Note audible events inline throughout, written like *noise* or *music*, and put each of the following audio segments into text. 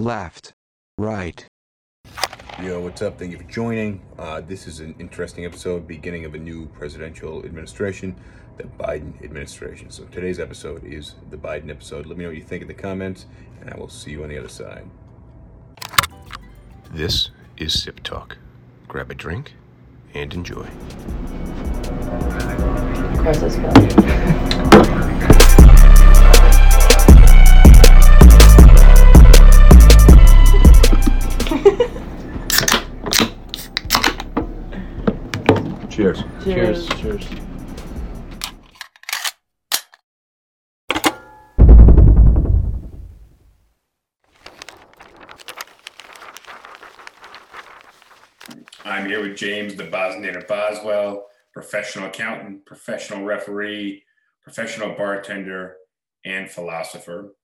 left, right. Yo, what's up? Thank you for joining. Uh, this is an interesting episode, beginning of a new presidential administration, the Biden administration. So today's episode is the Biden episode. Let me know what you think in the comments, and I will see you on the other side. This is Sip Talk. Grab a drink and enjoy. *laughs* Process failure. Cheers. Cheers. Cheers. I'm here with James, the Bosnian Boswell, professional accountant, professional referee, professional bartender, and philosopher.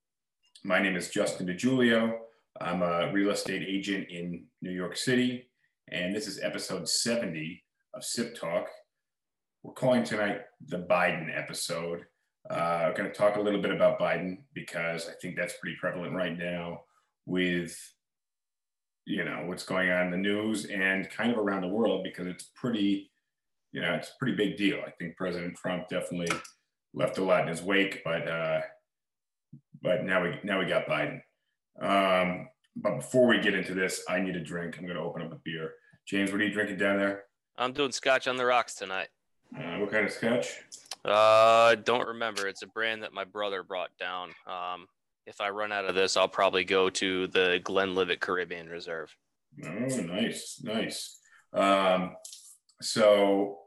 My name is Justin DiGiulio. I'm a real estate agent in New York City, and this is episode 70 of SIP Talk. We're calling tonight the Biden episode. Uh, we're going to talk a little bit about Biden because I think that's pretty prevalent right now with you know what's going on in the news and kind of around the world because it's pretty you know it's a pretty big deal. I think president trump definitely left a lot in his wake but uh but now we now we got biden. Um but before we get into this i need a drink. I'm going to open up a beer. James what are you drinking down there I'm doing scotch on the rocks tonight. uh, what kind of scotch Uh, don't remember. It's a brand that my brother brought down. Um, if I run out of this, I'll probably go to the Glenlivet Caribbean Reserve. Oh, nice, nice. Um, so,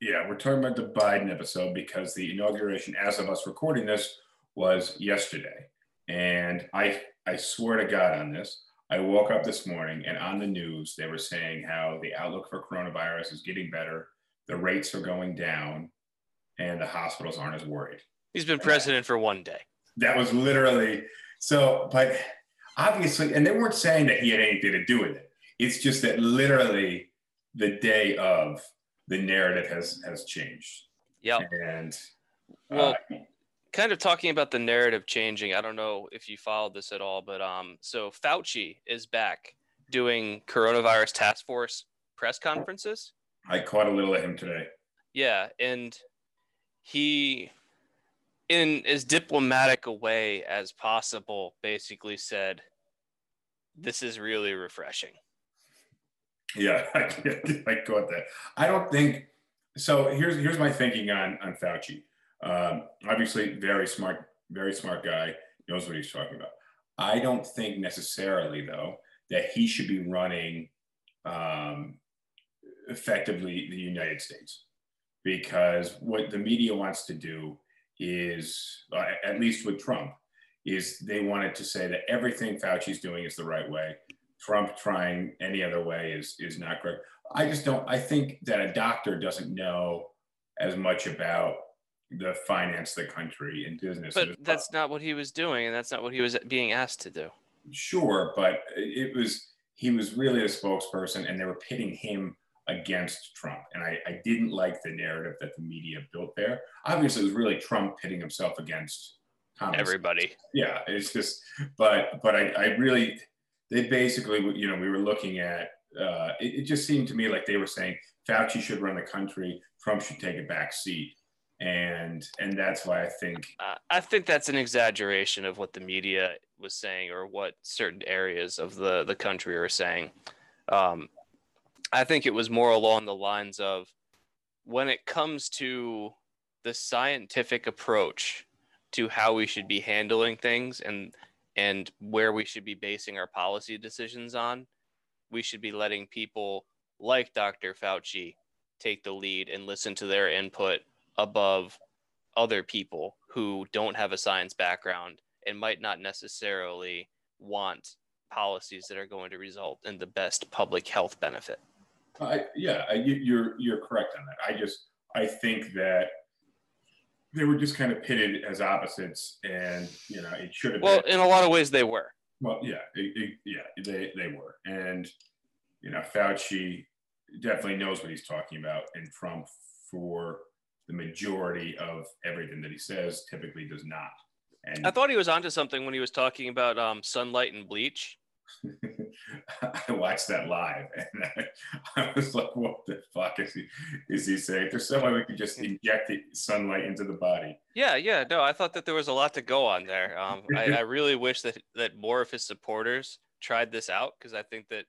yeah, we're talking about the Biden episode because the inauguration, as of us recording this, was yesterday, and I I swear to God on this, I woke up this morning and on the news they were saying how the outlook for coronavirus is getting better, the rates are going down, and the hospitals aren't as worried He's been president for one day. that was literally so but obviously and they weren't saying that he had anything to do with it it's just that literally the day of the narrative has has changed Yeah. and Well, uh, kind of talking about the narrative changing. I don't know if you followed this at all, but um, so Fauci is back doing coronavirus task force press conferences. i caught a little of him today Yeah, and he, in as diplomatic a way as possible, basically said, "This is really refreshing." yeah *laughs* i, I caught that i don't think so here's here's my thinking on on fauci um, obviously very smart very smart guy knows what he's talking about. I don't think necessarily though that he should be running um, effectively the united states. Because what the media wants to do is uh, at least with trump is they wanted to say that everything fauci's doing is the right way. Trump trying any other way is is not correct. I just don't i think that a doctor doesn't know as much about the finance the country and business But that's not what he was doing, and that's not what he was being asked to do. sure but it was he was really a spokesperson and they were pitting him against trump and I, I didn't like the narrative that the media built there obviously it was really trump pitting himself against Thomas. Everybody. yeah it's just but but i, I really they basically you know we were looking at uh, it, it just seemed to me like they were saying fauci should run the country trump should take a back seat and and that's why i think I think that's an exaggeration of what the media was saying or what certain areas of the, the country are saying. Um, I think it was more along the lines of when it comes to the scientific approach to how we should be handling things and and where we should be basing our policy decisions on, we should be letting people like Dr. Fauci take the lead and listen to their input above other people who don't have a science background and might not necessarily want policies that are going to result in the best public health benefit. I, yeah, you're you're correct on that. I just I think that they were just kind of pitted as opposites, and you know it should have Well, been. in a lot of ways, they were. Well, yeah, it, it, yeah, they they were, and you know Fauci definitely knows what he's talking about, and Trump for the majority of everything that he says typically does not. And I thought he was onto something when he was talking about um, sunlight and bleach. *laughs* I watched that live and *laughs* I, was like, what the fuck is he is he saying? There's some way we could just inject the sunlight into the body. Yeah, yeah, no, I thought that there was a lot to go on there. Um, I, I *laughs* really wish that that more of his supporters tried this out because I think that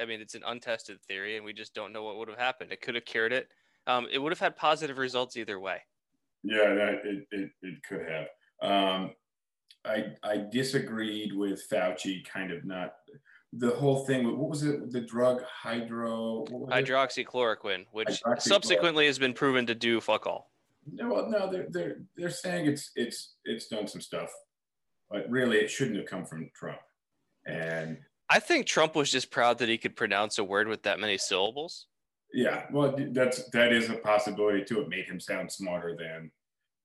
I mean it's an untested theory and we just don't know what would have happened. It could have cured it. Um, it would have had positive results either way. Yeah, that it, it, it could have. Um, I I disagreed with Fauci, kind of not the whole thing. What was it? The drug hydro was it? Hydroxychloroquine, which Hydroxychloroquine. subsequently has been proven to do fuck all. No, well, no, they're they're they're saying it's it's it's done some stuff, but really it shouldn't have come from Trump. And I think Trump was just proud that he could pronounce a word with that many syllables. Yeah, well, that's that is a possibility too. It made him sound smarter than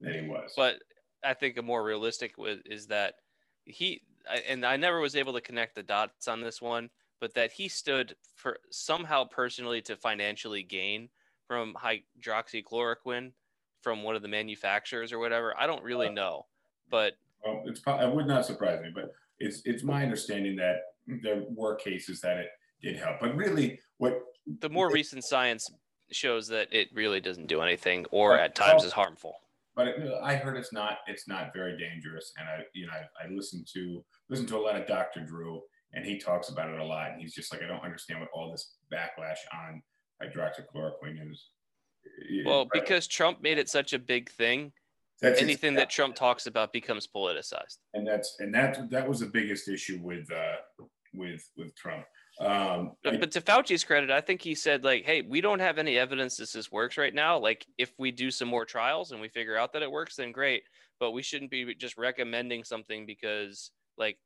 than he was. But I think a more realistic is that he I- and I never was able to connect the dots on this one, but that he stood for somehow personally to financially gain from hydroxychloroquine from one of the manufacturers or whatever. I don't really uh, know, but Well, it's it would not surprise me, but it's it's my understanding that there were cases that it did help. But really, what the more recent science shows that it really doesn't do anything or at times is harmful. but it, I heard it's not it's not very dangerous, and I you know I, I listened to listen to a lot of Dr. Drew, and he talks about it a lot, and he's just like I don't understand what all this backlash on hydroxychloroquine is. Well, But because Trump made it such a big thing, that's anything that Trump talks about becomes politicized. and that's and that that was the biggest issue with uh with with Trump. Um, But, to Fauci's credit, I think he said like, "Hey, we don't have any evidence this this works right now. Like, if we do some more trials and we figure out that it works, then great. But we shouldn't be just recommending something because like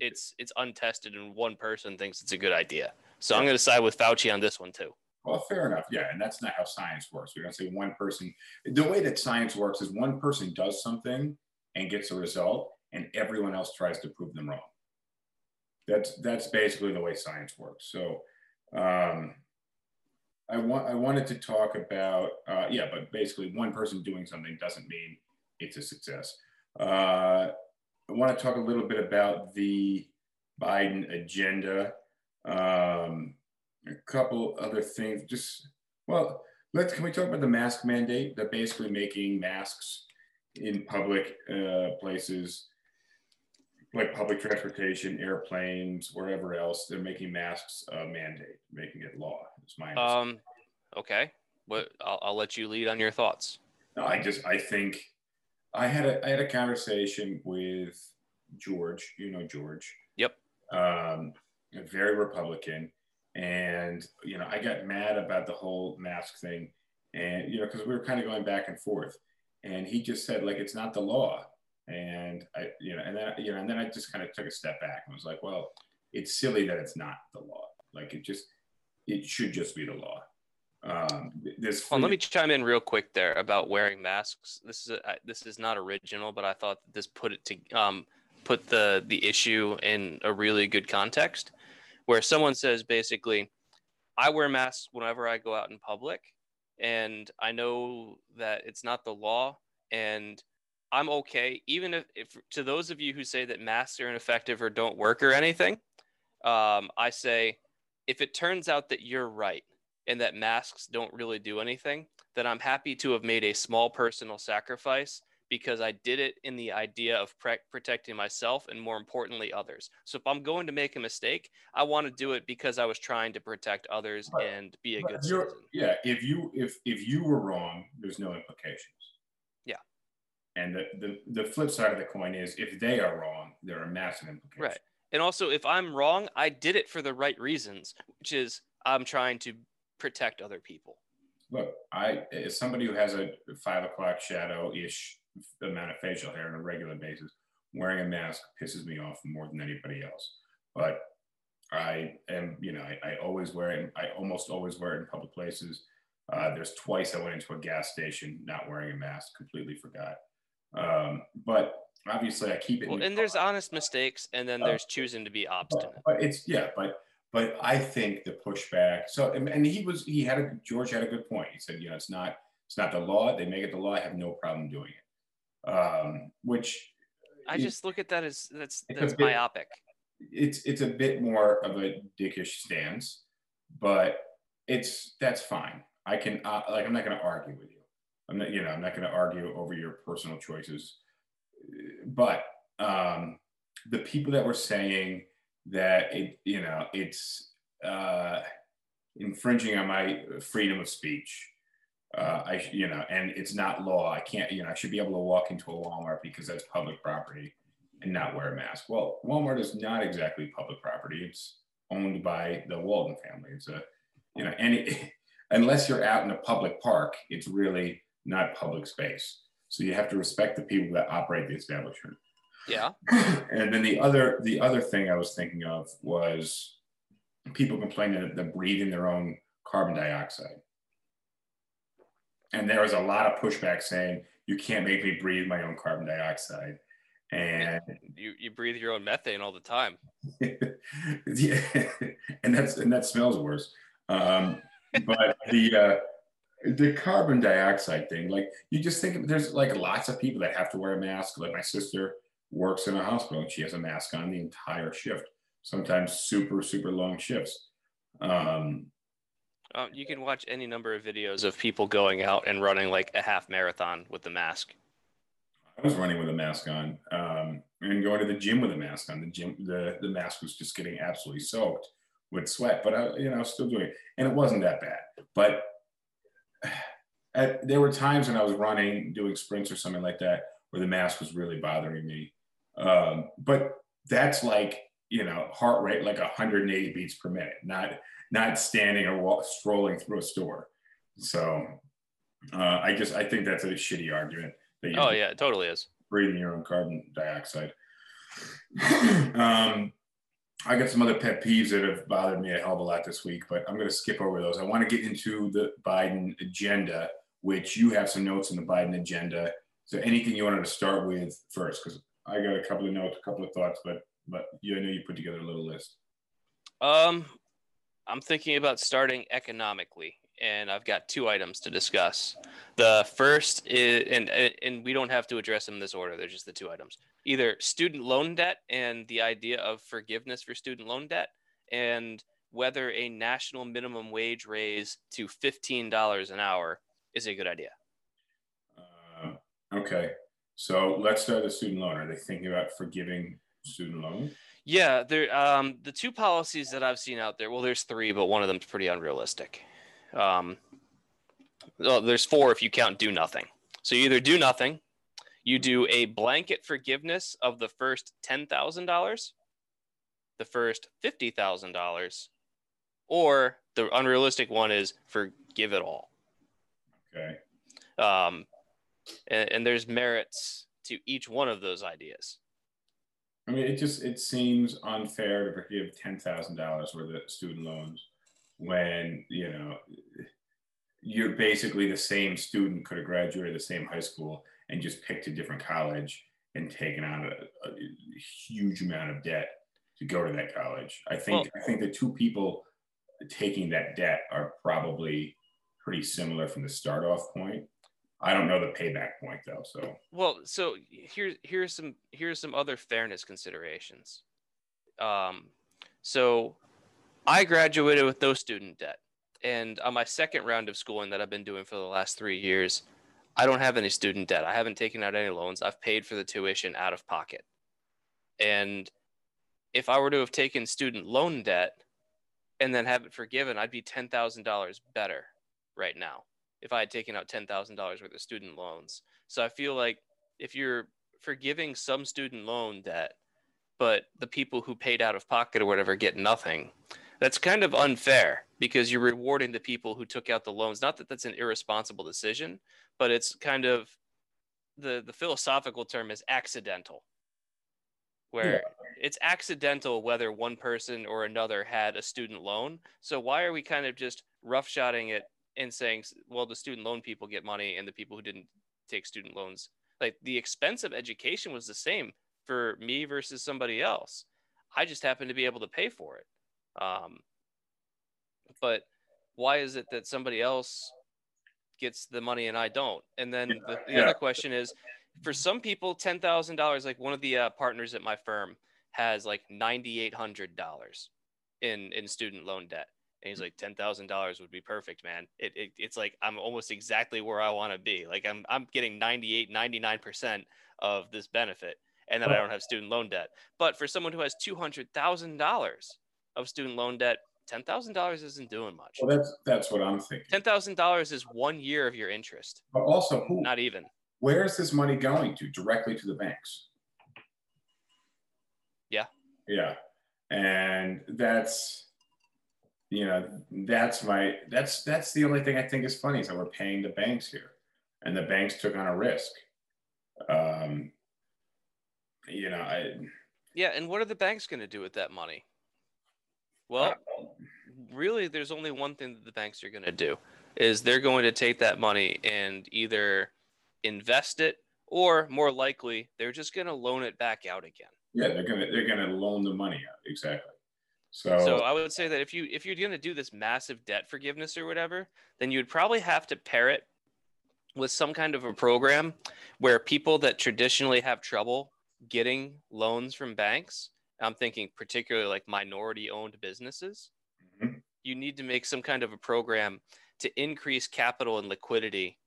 it's it's untested and one person thinks it's a good idea. So I'm going to side with Fauci on this one too. Well, fair enough. Yeah. And that's not how science works. We don't say one person. The way that science works is one person does something and gets a result, and everyone else tries to prove them wrong. That's that's basically the way science works. So um, I want I wanted to talk about uh, yeah, but basically one person doing something doesn't mean it's a success. Uh, I want to talk a little bit about the Biden agenda. Um, a couple other things. Just well, let's can we talk about the mask mandate? That basically making masks in public uh, places, like public transportation, airplanes, wherever else. They're making masks a mandate, making it law. It's my understanding. Um, okay. What I'll, I'll let you lead on your thoughts. No, I just I think I had a I had a conversation with George. You know George. Yep. Um, very Republican, and you know I got mad about the whole mask thing, and you know because we were kind of going back and forth, and he just said like it's not the law, and I you know and then you know and then I just kind of took a step back and was like, well, it's silly that it's not the law. Like it just it should just be the law. Um, this Well, let me chime in real quick there about wearing masks. This is a, I- this is not original, but I thought this put it to um, put the the issue in a really good context, where someone says basically, I wear masks whenever I go out in public, and I know that it's not the law, and I'm okay. Even if, if to those of you who say that masks are ineffective or don't work or anything, um, I say, if it turns out that you're right and that masks don't really do anything, then I'm happy to have made a small personal sacrifice because I did it in the idea of pre- protecting myself and more importantly others. So if I'm going to make a mistake, I want to do it because I was trying to protect others Right. and be a good citizen. Yeah, if you if if you were wrong, there's no implications. And the, the the flip side of the coin is if they are wrong, there are massive implications. Right. And also if I'm wrong, I did it for the right reasons, which is I'm trying to protect other people. Look, I as somebody who has a five o'clock shadow ish amount of facial hair on a regular basis, wearing a mask pisses me off more than anybody else. But I am, you know, I, I always wear it. I almost always wear it in public places. Uh, there's twice I went into a gas station not wearing a mask, completely forgot. Um, but obviously, I keep it. Well, and there's honest mistakes and then there's choosing to be obstinate. But, but it's yeah, but but I think the pushback. So and, and he was he had a George had a good point. He said, you know, it's not it's not the law. They make it the law. I have no problem doing it. um, which I just look at that as that's that's bit- myopic. it's it's a bit more of a dickish stance, but it's that's fine. I can uh, like I'm not going to argue with you. I'm not you know I'm not going to argue over your personal choices, but um, the people that were saying that it you know it's uh, infringing on my freedom of speech. Uh, I you know, and it's not law. I can't you know I should be able to walk into a Walmart because that's public property and not wear a mask. Well, Walmart is not exactly public property. It's owned by the Walton family. It's a, you know, any *laughs* unless you're out in a public park, it's really not public space. So you have to respect the people that operate the establishment. Yeah. *clears throat* and then the other the other thing I was thinking of was people complaining that they're breathing their own carbon dioxide. And there was a lot of pushback saying you can't make me breathe my own carbon dioxide. And You you breathe your own methane all the time. *laughs* yeah, *laughs* and that's and that smells worse. Um, but the uh, the carbon dioxide thing, like you just think there's like lots of people that have to wear a mask. Like my sister works in a hospital and she has a mask on the entire shift. Sometimes super super long shifts. Um, Um, you can watch any number of videos of people going out and running like a half marathon with the mask. I was running with a mask on um, and going to the gym with a mask on. The gym, the, the mask was just getting absolutely soaked with sweat, but I, you know, I was still doing it, and it wasn't that bad. But at, there were times when I was running, doing sprints or something like that, where the mask was really bothering me. Um, but that's like you know, heart rate like 180 beats per minute, not not standing or walk, strolling through a store. So uh, I just I think that's a shitty argument. That you Oh yeah, it totally is. breathing your own carbon dioxide. *clears throat* um, I got some other pet peeves that have bothered me a hell of a lot this week, but I'm going to skip over those. I want to get into the Biden agenda, which you have some notes on the Biden agenda. So anything you wanted to start with first? Because I got a couple of notes, a couple of thoughts, but but you I know you put together a little list. Um, I'm thinking about starting economically, and I've got two items to discuss. The first is, and and we don't have to address them in this order. They're just the two items. Either student loan debt and the idea of forgiveness for student loan debt, and whether a national minimum wage raise to fifteen dollars an hour is a good idea. Uh, okay, so let's start with student loan. Are they thinking about forgiving student loan? Yeah, there. Um, the two policies that I've seen out there. Well, there's three, but one of them's pretty unrealistic. Um, well, there's four if you count do nothing. So you either do nothing, you do a blanket forgiveness of the first ten thousand dollars, the first fifty thousand dollars, or the unrealistic one is forgive it all. Okay. Um, and, and there's merits to each one of those ideas. I mean, it just it seems unfair to forgive ten thousand dollars worth of student loans when you know you're basically the same student could have graduated the same high school and just picked a different college and taken on a, a huge amount of debt to go to that college. I think I think the two people taking that debt are probably pretty similar from the start off point. I don't know the payback point though, so Well, so here's here's some here's some other fairness considerations. Um, so I graduated with no student debt, and on my second round of schooling that I've been doing for the last three years, I don't have any student debt. I haven't taken out any loans. I've paid for the tuition out of pocket, and if I were to have taken student loan debt and then have it forgiven, I'd be ten thousand dollars better right now if I had taken out ten thousand dollars worth of student loans. So I feel like if you're forgiving some student loan debt, but the people who paid out of pocket or whatever get nothing, that's kind of unfair because you're rewarding the people who took out the loans. Not that that's an irresponsible decision, but it's kind of the the philosophical term is accidental, where it's accidental whether one person or another had a student loan. So why are we kind of just roughshotting it and saying, well, the student loan people get money and the people who didn't take student loans, like the expense of education was the same for me versus somebody else. I just happened to be able to pay for it. Um, but why is it that somebody else gets the money and I don't? And then the, the Yeah. other question is, for some people, ten thousand dollars. Like one of the uh, partners at my firm has like ninety eight hundred dollars in in student loan debt, and he's like ten thousand dollars would be perfect, man. It, it it's like I'm almost exactly where I want to be. Like I'm I'm getting 98, 99 percent of this benefit, and then I don't have student loan debt. But for someone who has two hundred thousand dollars of student loan debt, ten thousand dollars isn't doing much. Well, that's that's what I'm thinking. Ten thousand dollars is one year of your interest, But also, who, not even. where is this money going to? Directly to the banks. Yeah. Yeah, and that's, you know, that's my that's that's the only thing I think is funny is that we're paying the banks here, and the banks took on a risk. Um, you know, I Yeah, and what are the banks going to do with that money? Well, really, there's only one thing that the banks are going to do is they're going to take that money and either invest it or more likely they're just going to loan it back out again. yeah, they're gonna they're gonna loan the money out exactly. So, So I would say that if you if you're going to do this massive debt forgiveness or whatever, then you'd probably have to pair it with some kind of a program where people that traditionally have trouble getting loans from banks, I'm thinking particularly like minority owned businesses, Mhm. you need to make some kind of a program to increase capital and liquidity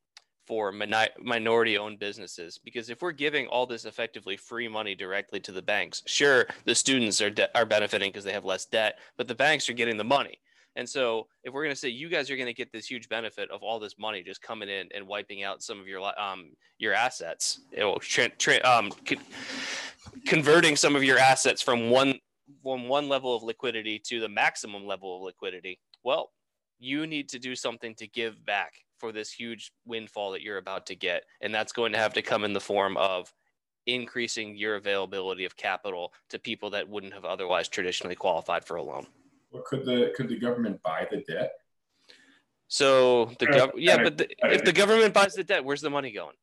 for minority owned businesses because if we're giving all this effectively free money directly to the banks sure the students are de- are benefiting because they have less debt but the banks are getting the money. And so if we're going to say you guys are going to get this huge benefit of all this money just coming in and wiping out some of your um your assets it will tra- tra- um con- converting some of your assets from one from one level of liquidity to the maximum level of liquidity well you need to do something to give back for this huge windfall that you're about to get. And that's going to have to come in the form of increasing your availability of capital to people that wouldn't have otherwise traditionally qualified for a loan. Well, could the could the government buy the debt? So the Uh, gov- yeah, but the, if the government buys the debt, where's the money going?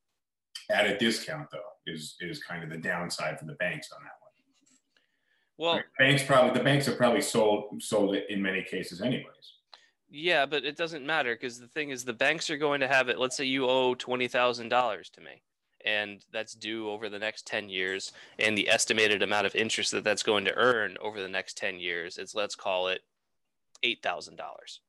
At a discount, though, is is kind of the downside for the banks on that one. Well, banks probably the banks have probably sold sold it in many cases anyways. Yeah, but it doesn't matter because the thing is, the banks are going to have it. Let's say you owe twenty thousand dollars to me, and that's due over the next ten years, and the estimated amount of interest that that's going to earn over the next ten years is let's call it eight thousand dollars.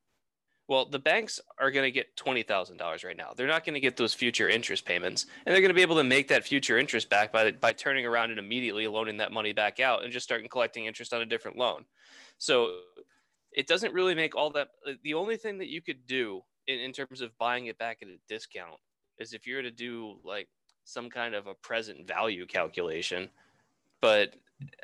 Well, the banks are going to get twenty thousand dollars right now. They're not going to get those future interest payments, and they're going to be able to make that future interest back by by turning around and immediately loaning that money back out and just starting collecting interest on a different loan. So it doesn't really make all that. uh, The only thing that you could do in, in terms of buying it back at a discount is if you were to do like some kind of a present value calculation, but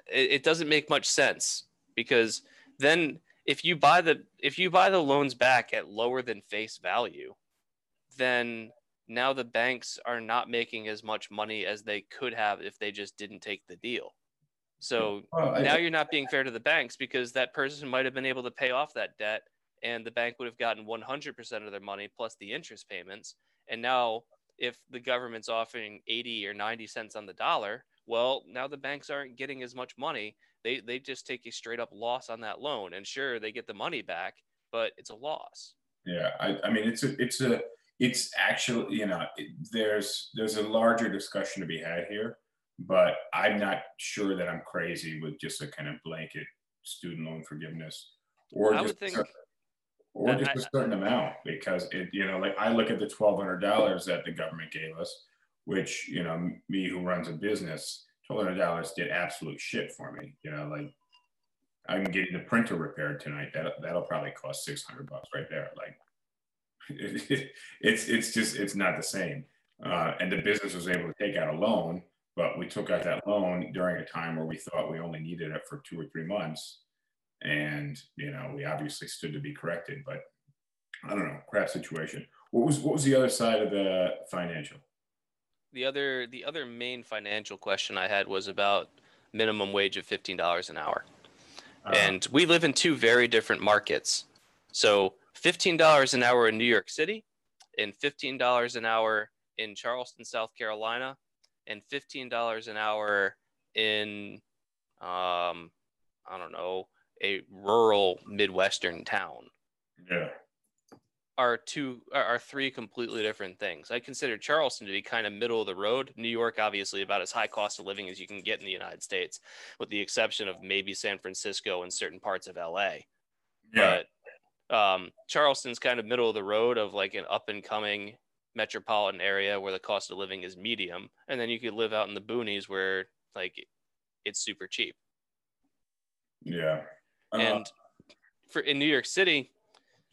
it, it doesn't make much sense because then if you buy the if you buy the loans back at lower than face value, then now the banks are not making as much money as they could have if they just didn't take the deal. So Well, I- now you're not being fair to the banks because that person might have been able to pay off that debt and the bank would have gotten 100% of their money plus the interest payments. And now if the government's offering 80 or 90 cents on the dollar, well, now the banks aren't getting as much money. They they just take a straight up loss on that loan. And sure, they get the money back, but it's a loss. Yeah, I, I mean, it's a, it's a, it's actually, you know, it, there's, there's a larger discussion to be had here, but I'm not sure that I'm crazy with just a kind of blanket student loan forgiveness, or I just, think- a or just a certain amount, because it, you know, like I look at the twelve hundred dollars that the government gave us, which, you know, me who runs a business, twelve hundred dollars did absolute shit for me, you know, like I'm getting the printer repaired tonight. That that'll probably cost six hundred bucks right there. Like, *laughs* it's it's just it's not the same. Uh, and the business was able to take out a loan, but we took out that loan during a time where we thought we only needed it for two or three months, and you know we obviously stood to be corrected. But I don't know, crap situation. What was what was the other side of the financial? The other the other main financial question I had was about minimum wage of $15 an hour. Uh, and we live in two very different markets. So $15 an hour in New York City and $15 an hour in Charleston, South Carolina, and $15 an hour in um I don't know, a rural midwestern town. yeah, are two are three completely different things. I consider Charleston to be kind of middle of the road. New York, obviously, about as high cost of living as you can get in the United States, with the exception of maybe San Francisco and certain parts of LA. Yeah. But um, Charleston's kind of middle of the road of like an up and coming metropolitan area where the cost of living is medium, and then you could live out in the boonies where like it's super cheap. yeah. Uh, and for in New York City,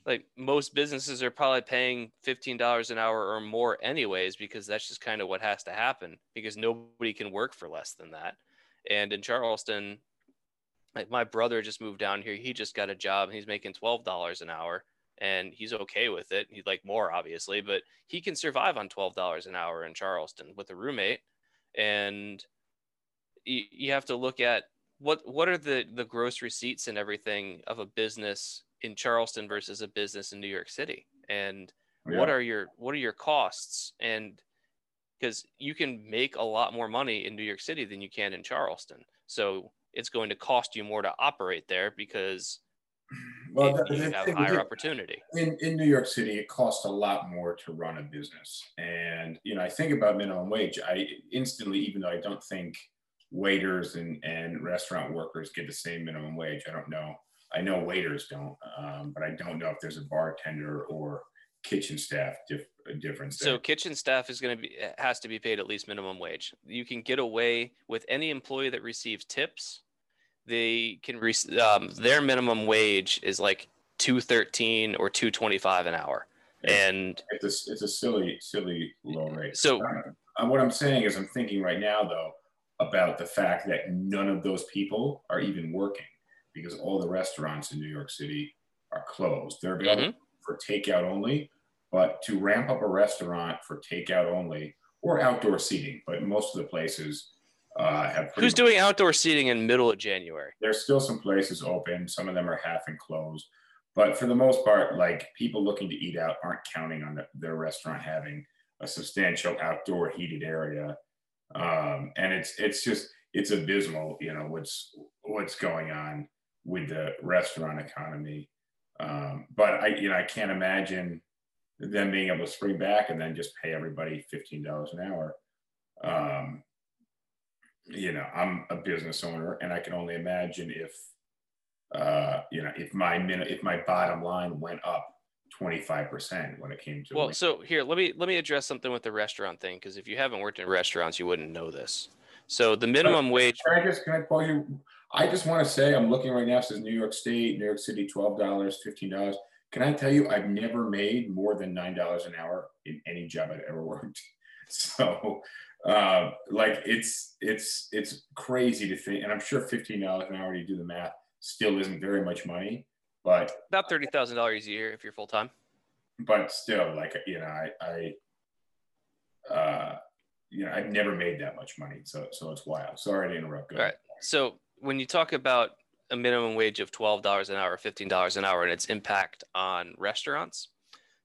like most businesses are probably paying fifteen dollars an hour or more anyways, because that's just kind of what has to happen because nobody can work for less than that. And in Charleston, like my brother just moved down here, he just got a job and he's making twelve dollars an hour and he's okay with it. He'd like more obviously, but he can survive on twelve dollars an hour in Charleston with a roommate. And you, you have to look at what what are the the gross receipts and everything of a business in Charleston versus a business in New York City, and what are your what are your costs and because you can make a lot more money in New York City than you can in Charleston, so it's going to cost you more to operate there because well, you have higher opportunity. in, in New York City, it costs a lot more to run a business. And, you know, I think about minimum wage. I instantly, even though I don't think waiters and, and restaurant workers get the same minimum wage, I don't know. I know waiters don't, um, but I don't know if there's a bartender or kitchen staff dif- a difference. So kitchen staff is going to be has to be paid at least minimum wage. You can get away with any employee that receives tips. They can re- um, their minimum wage is like two thirteen or two twenty five an hour, and it's a, it's a silly, silly low rate. so Uh, what I'm saying is, I'm thinking right now, though, about the fact that none of those people are even working because all the restaurants in New York City are closed. They're available for takeout only, but to ramp up a restaurant for takeout only or outdoor seating, but most of the places uh, have. who's much- doing outdoor seating in middle of January? there's still some places open. Some of them are half enclosed, but for the most part, like people looking to eat out aren't counting on the, their restaurant having a substantial outdoor heated area. Um, and it's it's just it's abysmal, you know, what's what's going on with the restaurant economy. Um, but I, you know, I can't imagine them being able to spring back and then just pay everybody fifteen dollars an hour. Um, you know, I'm a business owner, and I can only imagine if, uh, you know, if my min- if my bottom line went up twenty five percent when it came to Well, so here let me let me address something with the restaurant thing because if you haven't worked in restaurants, you wouldn't know this. So the minimum wage. Can I just can I call you? I just want to say I'm looking right now. Says New York State, New York City, twelve dollars, fifteen dollars. Can I tell you, I've never made more than nine dollars an hour in any job I've ever worked. *laughs* So, uh, like it's it's it's crazy to think, and I'm sure fifteen dollars an hour. You do the math, still isn't very much money, but About thirty thousand dollars a year if you're full time. but still, like you know, I I uh, you know I've never made that much money, so so it's wild. Sorry to interrupt. Go All right. So when you talk about a minimum wage of twelve dollars an hour, fifteen dollars an hour, and its impact on restaurants,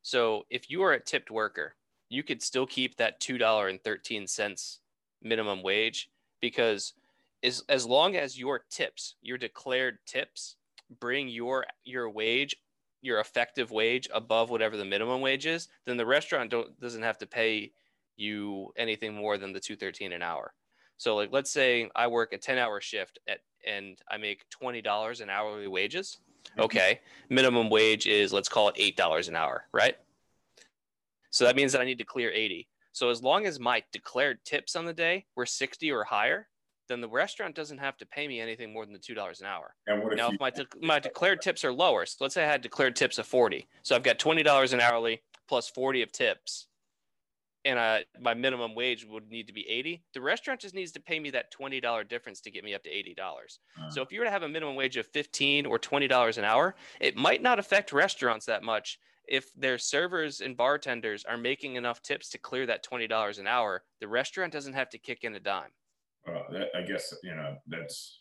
so if you are a tipped worker, you could still keep that two dollar and thirteen cents minimum wage because as as long as your tips, your declared tips, bring your your wage, your effective wage above whatever the minimum wage is, then the restaurant don't doesn't have to pay you anything more than the two thirteen an hour. So like let's say I work a 10 hour shift at and I make $20 an hourly wages. Mm-hmm. Okay. Minimum wage is let's call it $8 an hour, right? So that means that I need to clear 80. So as long as my declared tips on the day were 60 or higher, then the restaurant doesn't have to pay me anything more than the $2 an hour. And what if Now, if my, de- my declared tips are lower, so let's say I had declared tips of 40. So I've got $20 an hourly plus 40 of tips. And uh, my minimum wage would need to be 80. The restaurant just needs to pay me that $20 difference to get me up to $80. uh, So if you were to have a minimum wage of 15 or $20 an hour, it might not affect restaurants that much if their servers and bartenders are making enough tips to clear that $20 an hour. The restaurant doesn't have to kick in a dime. well, that, I guess you know that's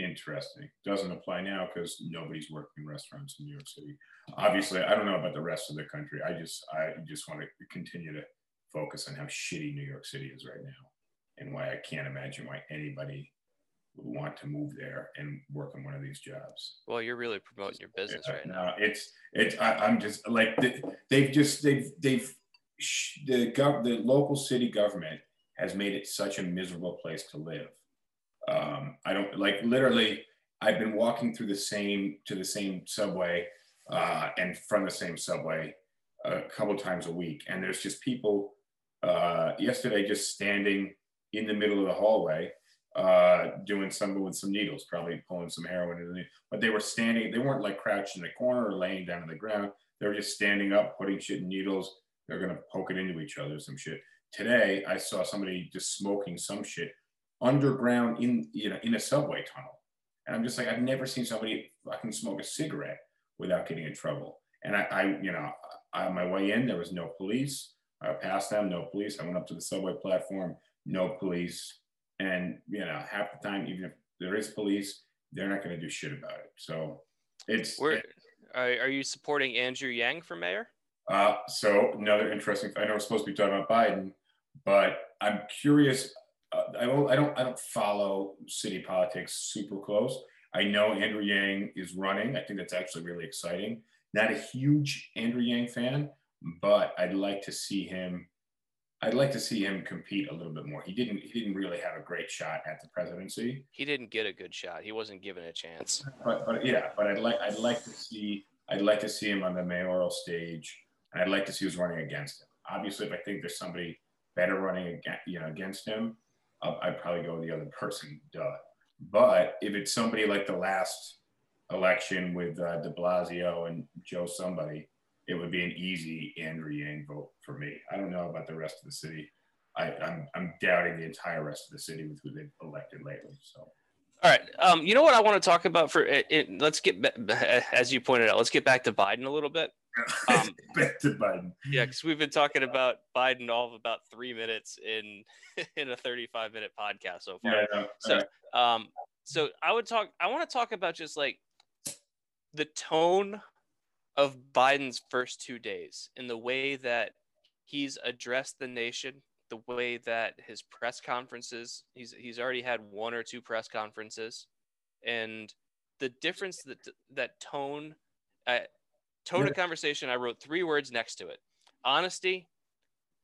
interesting. Doesn't apply now because nobody's working restaurants in New York City. Obviously, I don't know about the rest of the country. I just I just want to continue to focus on how shitty New York City is right now, and why I can't imagine why anybody would want to move there and work in one of these jobs. Well, you're really promoting your business right now. No, it's it's. I, I'm just like they- they've just they've they've sh- the gov the local city government has made it such a miserable place to live. Um, I don't like literally. I've been walking through the same to the same subway uh, and from the same subway a couple times a week, and there's just people uh, yesterday just standing in the middle of the hallway uh, doing some with some needles, probably pulling some heroin. In but they were standing. They weren't like crouched in the corner or laying down on the ground. They were just standing up, putting shit in needles. They're gonna poke it into each other, some shit. Today, I saw somebody just smoking some shit underground in you know in a subway tunnel, and I'm just like, I've never seen somebody fucking smoke a cigarette without getting in trouble. And I, I you know, on my way in, there was no police. I passed them, no police. I went up to the subway platform, no police. And you know, half the time, even if there is police, they're not going to do shit about it. So it's Where are, are you supporting Andrew Yang for mayor? uh, so another interesting. I know we're supposed to be talking about Biden, but I'm curious. Uh, I don't. I don't. I don't follow city politics super close. I know Andrew Yang is running. I think that's actually really exciting. Not a huge Andrew Yang fan, but I'd like to see him. I'd like to see him compete a little bit more. He didn't. He didn't really have a great shot at the presidency. He didn't get a good shot. He wasn't given a chance. But but yeah. But I'd like. I'd like to see. I'd like to see him on the mayoral stage. And I'd like to see who's running against him. Obviously, if I think there's somebody better running against, you know, against him, I'll, I'd probably go with the other person. Duh. But if it's somebody like the last election with uh, De Blasio and Joe somebody, it would be an easy Andrew Yang vote for me. I don't know about the rest of the city. I, I'm, I'm doubting the entire rest of the city with who they've elected lately. So All right. Um, you know what I want to talk about for it, it, let's get as you pointed out, let's get back to Biden a little bit. *laughs* Um, back to Biden. Yeah, because we've been talking about Biden all of about three minutes in *laughs* in a 35 minute podcast so far. Yeah. So, um, so I would talk. I want to talk about just like the tone of Biden's first two days in the way that he's addressed the nation, the way that his press conferences. He's he's already had one or two press conferences, and the difference that that tone, uh, tone of conversation. I wrote three words next to it: honesty,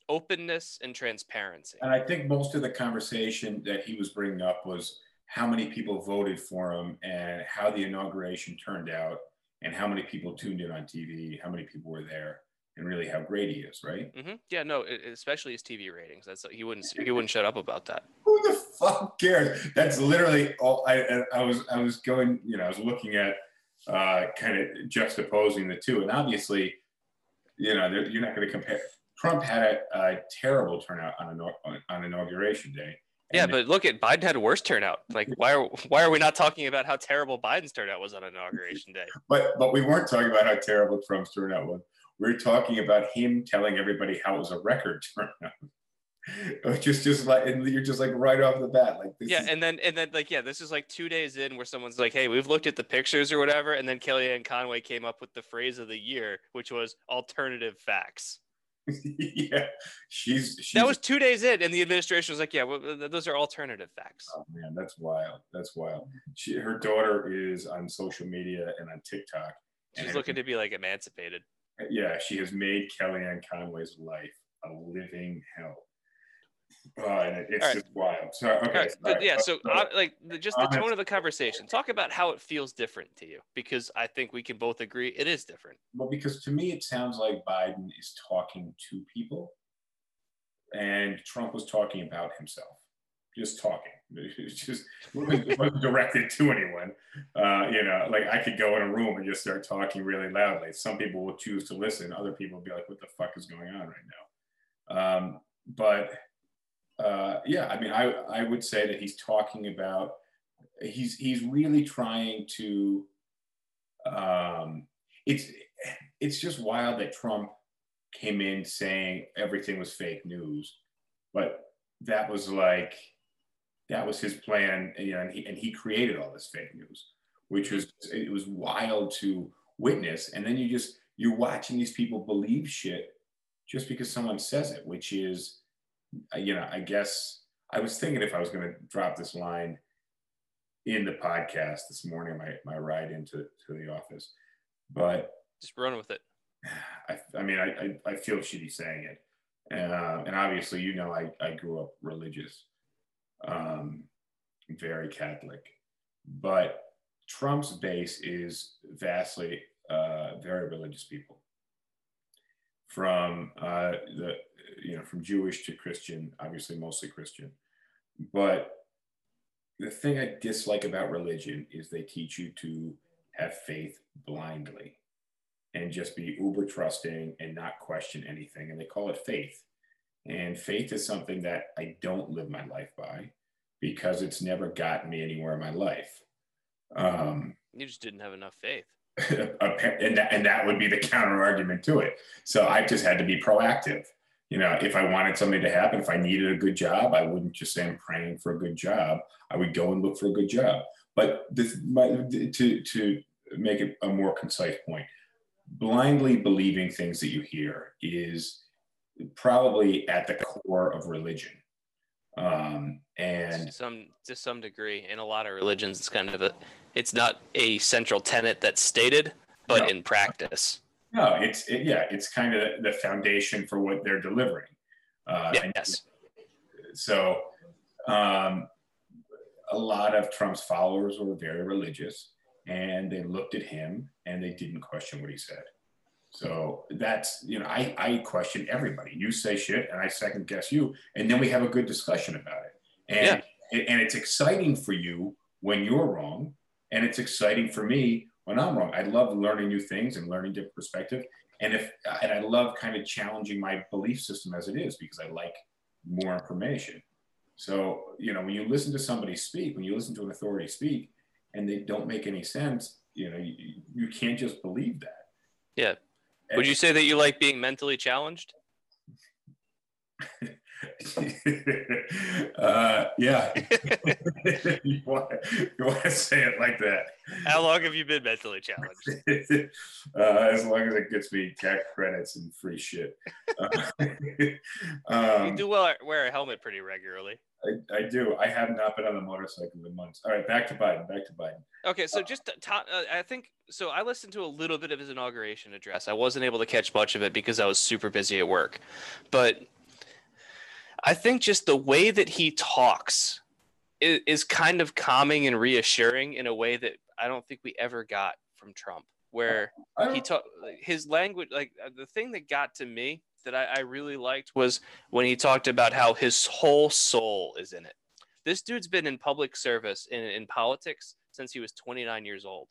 openness, and transparency. And I think most of the conversation that he was bringing up was how many people voted for him and how the inauguration turned out and how many people tuned in on TV, how many people were there, and really how great he is, right? hmm Yeah, no, especially his TV ratings. That's he wouldn't he wouldn't shut up about that. Who the fuck cares? That's literally all. I I- was I was going, you know, I was looking at uh, kind of juxtaposing the two, and obviously, you know, you're not going to compare. Trump had a, a terrible turnout on on inauguration day. Yeah, And but look at Biden had a worse turnout. Like, why are why are we not talking about how terrible Biden's turnout was on inauguration day? But but we weren't talking about how terrible Trump's turnout was. We are talking about him telling everybody how it was a record *laughs* turnout. Which is just like and you're just like right off the bat, like this Yeah, is- and then and then like yeah, this is like two days in where someone's like, "Hey, we've looked at the pictures or whatever," and then Kellyanne Conway came up with the phrase of the year, which was alternative facts. *laughs* yeah, she's, she's That was two days in, and the administration was like, "Yeah, well, those are alternative facts." oh man, that's wild. That's wild. She her daughter is on social media and on TikTok. and She's looking to be like emancipated. yeah, she has made Kellyanne Conway's life a living hell. Uh, and it- it's right. just wild. So okay, right, right, yeah, so uh, like the, just the tone of the conversation. Talk about how it feels different to you, because I think we can both agree it is different. Well, because to me, it sounds like Biden is talking to people, and Trump was talking about himself, just talking. *laughs* It's just it wasn't directed to anyone. Uh, you know, like I could go in a room and just start talking really loudly. Some people will choose to listen. Other people will be like, "What the fuck is going on right now?" Um, but uh, yeah, I mean, I I would say that he's talking about he's he's really trying to um, it's it's just wild that Trump came in saying everything was fake news, but that was like that was his plan, you know, and he and he created all this fake news, which was it was wild to witness, and then you just you're watching these people believe shit just because someone says it, which is, you know, I guess I was thinking if I was going to drop this line, in the podcast this morning, my, my ride into to the office. But Just run with it. I, I mean, I, I, I feel shitty saying it. Uh, and obviously, you know, I, I grew up religious, um, very Catholic. But Trump's base is vastly uh, very religious people, from uh, the you know from Jewish to Christian, obviously mostly Christian. But the thing I dislike about religion is they teach you to have faith blindly and just be uber trusting and not question anything. And they call it faith. And faith is something that I don't live my life by because it's never gotten me anywhere in my life. Um, You just didn't have enough faith. *laughs* and that, and that would be the counter argument to it. So I just had to be proactive. You know, if I wanted something to happen, if I needed a good job, I wouldn't just say I'm praying for a good job. I would go and look for a good job. But this, my, to to make it a more concise point, blindly believing things that you hear is probably at the core of religion. Um, and to some to some degree, in a lot of religions, it's kind of a it's not a central tenet that's stated, but No. in practice. no, it's it, yeah, it's kind of the foundation for what they're delivering. Uh, and Yes. so um, a lot of Trump's followers were very religious and they looked at him and they didn't question what he said. So that's, you know, I, I question everybody. You say shit and I second guess you, and then we have a good discussion about it. And, and it's exciting for you when you're wrong, and it's exciting for me when I'm wrong. I love learning new things and learning different perspective. And if and I love kind of challenging my belief system as it is because I like more information. So, you know, when you listen to somebody speak, when you listen to an authority speak and they don't make any sense, you know, you, you can't just believe that. Yeah. Would you say that you like being mentally challenged? *laughs* uh, yeah. *laughs* you, want, you want to say it like that. How long have you been mentally challenged? *laughs* uh, as long as it gets me tax credits and free shit. Uh, you um, do well wear a helmet pretty regularly. I, I do. I have not been on a motorcycle in months. All right, back to Biden. Back to Biden. Okay, so just to, to- uh, I think so. I listened to a little bit of his inauguration address. I wasn't able to catch much of it because I was super busy at work, but I think just the way that he talks is, is kind of calming and reassuring in a way that I don't think we ever got from Trump. Where he talked his language, like uh, the thing that got to me that I, I really liked was when he talked about how his whole soul is in it. This dude's been in public service in, in politics since he was 29 years old.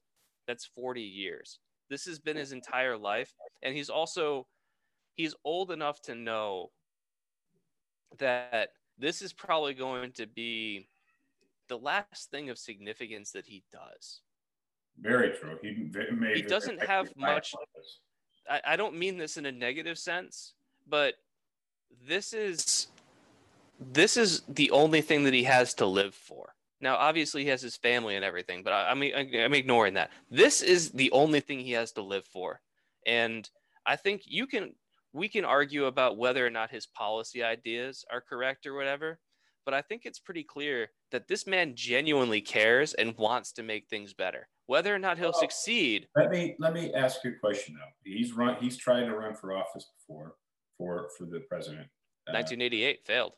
That's 40 years. This has been his entire life. And he's also, he's old enough to know that this is probably going to be the last thing of significance that he does. very true. He He doesn't have much- I, I don't mean this in a negative sense, but this is this is the only thing that he has to live for. Now, obviously, he has his family and everything, but I, I mean, I, I'm ignoring that. This is the only thing he has to live for, and I think you can we can argue about whether or not his policy ideas are correct or whatever, but I think it's pretty clear that this man genuinely cares and wants to make things better. Whether or not he'll Well- succeed, Let me let me ask you a question though. He's run. He's tried to run for office before for for the president. Uh, 1988 failed.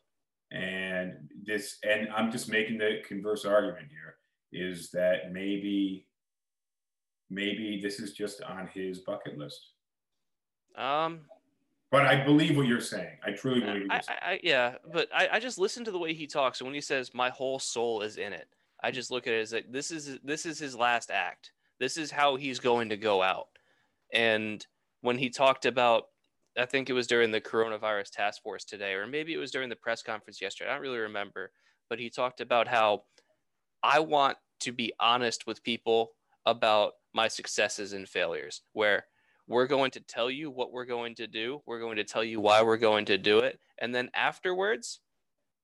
and this and i'm just making the converse argument here is that maybe maybe this is just on his bucket list Um, but i believe what you're saying i truly believe what I, you're saying. I, I, yeah, but I, I just listen to the way he talks, and when he says "my whole soul is in it," I just look at it as like this is this is his last act. This is how he's going to go out. And when he talked about, I think it was during the coronavirus task force today, or maybe it was during the press conference yesterday. I don't really remember, but he talked about how I want to be honest with people about my successes and failures, where we're going to tell you what we're going to do we're going to tell you why we're going to do it and then afterwards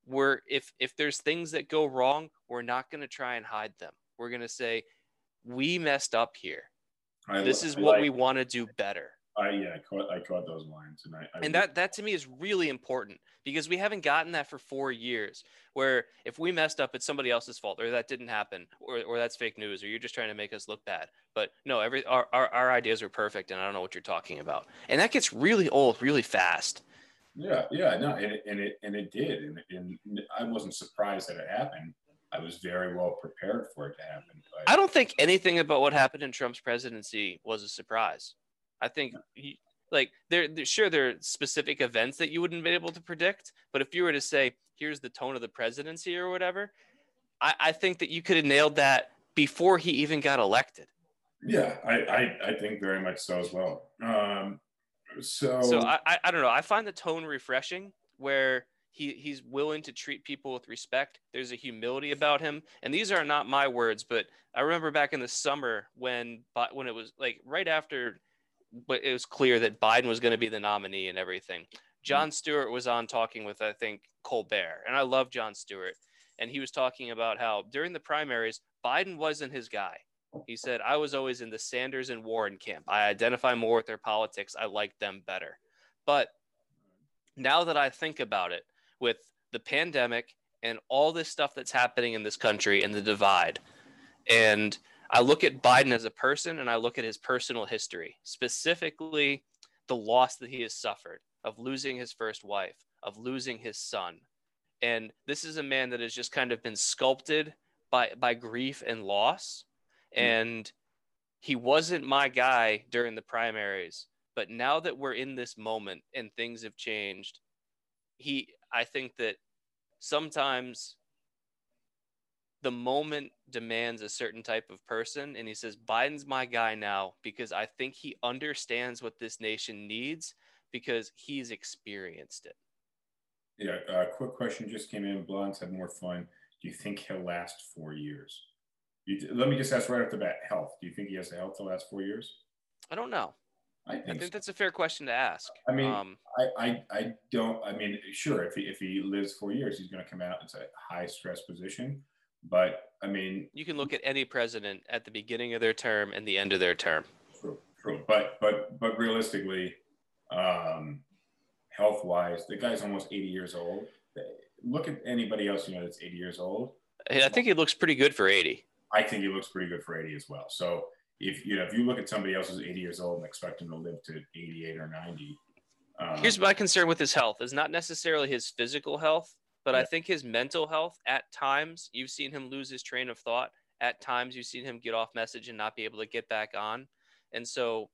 we're if if there's things that go wrong we're not going to try and hide them. We're going to say we messed up here. I this is I what like- we want to do better I yeah, I caught I caught those lines, and I, I and that that to me is really important because we haven't gotten that for four years where if we messed up it's somebody else's fault or that didn't happen or, or that's fake news or you're just trying to make us look bad. But no every our, our, our ideas are perfect and i don't know what you're talking about. And that gets really old really fast. Yeah yeah no and it and it, and it did. And, and i wasn't surprised that it happened. I was very well prepared for it to happen but... i don't think anything about what happened in trump's presidency was a surprise i think he, like there, there sure there are specific events that you wouldn't be able to predict but if you were to say here's the tone of the presidency or whatever i, I think that you could have nailed that before he even got elected. Yeah i i, I think very much so as well. Um so so I, I i don't know. I find the tone refreshing where he, he's willing to treat people with respect. There's a humility about him, and these are not my words, but I remember back in the summer when, when it was like right after but it was clear that Biden was going to be the nominee and everything. Mm-hmm. Jon Stewart was on talking with, I think, Colbert, and I love Jon Stewart. And he was talking about how during the primaries, Biden wasn't his guy. He said, I was always in the Sanders and Warren camp. I identify more with their politics. I like them better. But now that I think about it, with the pandemic and all this stuff that's happening in this country and the divide, and I look at Biden as a person and I look at his personal history, specifically the loss that he has suffered of losing his first wife, of losing his son. And this is a man that has just kind of been sculpted by by grief and loss. Mm. And he wasn't my guy during the primaries, but now that we're in this moment and things have changed, he I think that sometimes the moment demands a certain type of person. And he says, Biden's my guy now because I think he understands what this nation needs because he's experienced it. Yeah. A uh, quick question just came in. Blondes had more fun. Do you think he'll last four years? You, let me just ask right off the bat health. Do you think he has the health to last four years? I don't know. I think, I think so. that's a fair question to ask. I mean, um, I, I, I don't, I mean, sure, if he, if he lives four years, he's going to come out in a high stress position. But I mean, you can look at any president at the beginning of their term and the end of their term. True, true. But but but realistically, um, health wise, the guy's almost 80 years old. Look at anybody else you know that's 80 years old. I think he looks pretty good for 80. I think he looks pretty good for 80 as well. So if you know if you look at somebody else who's 80 years old and expect him to live to 88 or 90. Um, Here's my concern with his health is not necessarily his physical health, but yeah. I think his mental health at times, you've seen him lose his train of thought. At times, you've seen him get off message and not be able to get back on. And so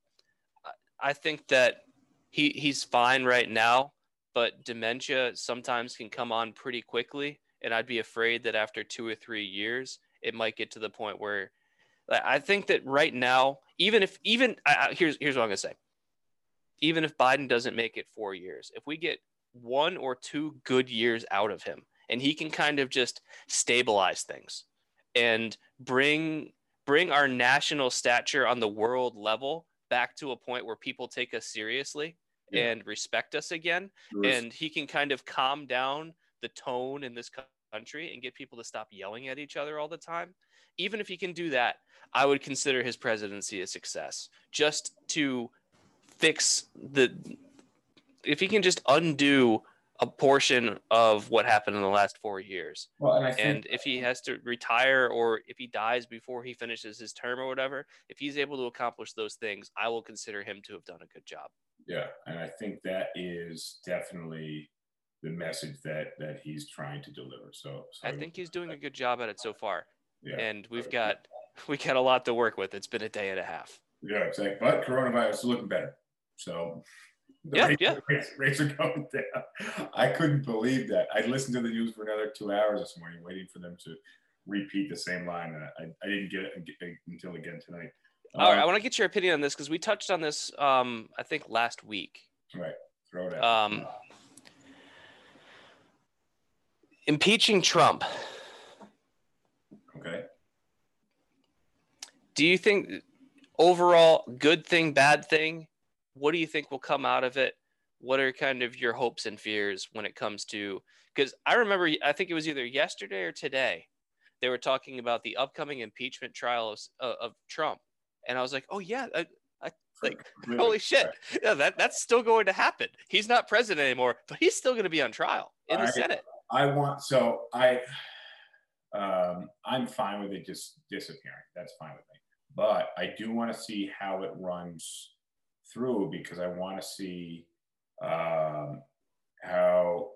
I think that he, he's fine right now, but dementia sometimes can come on pretty quickly. And I'd be afraid that after two or three years, it might get to the point where I think that right now, even if, even uh, here's, here's what I'm going to say. Even if Biden doesn't make it four years, if we get one or two good years out of him and he can kind of just stabilize things and bring bring our national stature on the world level back to a point where people take us seriously yeah. and respect us again. And he can kind of calm down the tone in this country and get people to stop yelling at each other all the time. Even if he can do that i would consider his presidency a success just to fix the if he can just undo a portion of what happened in the last four years. Well, and, and if he has to retire or if he dies before he finishes his term or whatever, if he's able to accomplish those things, I will consider him to have done a good job. Yeah, and I think that is definitely the message that that he's trying to deliver. So, so I think he's doing a good job at it so far. Yeah. And we've got *laughs* we got a lot to work with. It's been a day and a half. Yeah, exactly. But coronavirus is looking better. So the yeah, rates, yeah. Rates, rates, are going down. I couldn't believe that. I listened to the news for another two hours this morning, waiting for them to repeat the same line. And I, I didn't get it until again tonight. All right, I want to get your opinion on this because we touched on this, um, I think, last week. Right. Throw it out. Um, impeaching Trump. Okay. Do you think overall good thing, bad thing? What do you think will come out of it? What are kind of your hopes and fears when it comes to? Because I remember, I think it was either yesterday or today, they were talking about the upcoming impeachment trial of, uh, of Trump, and I was like, oh yeah, I, I, Like, *laughs* *laughs* holy shit. Yeah, that, that's still going to happen. He's not president anymore, but he's still going to be on trial in the I- Senate. I want so I um I'm fine with it just disappearing. That's fine with me. But I do want to see how it runs through because I want to see um how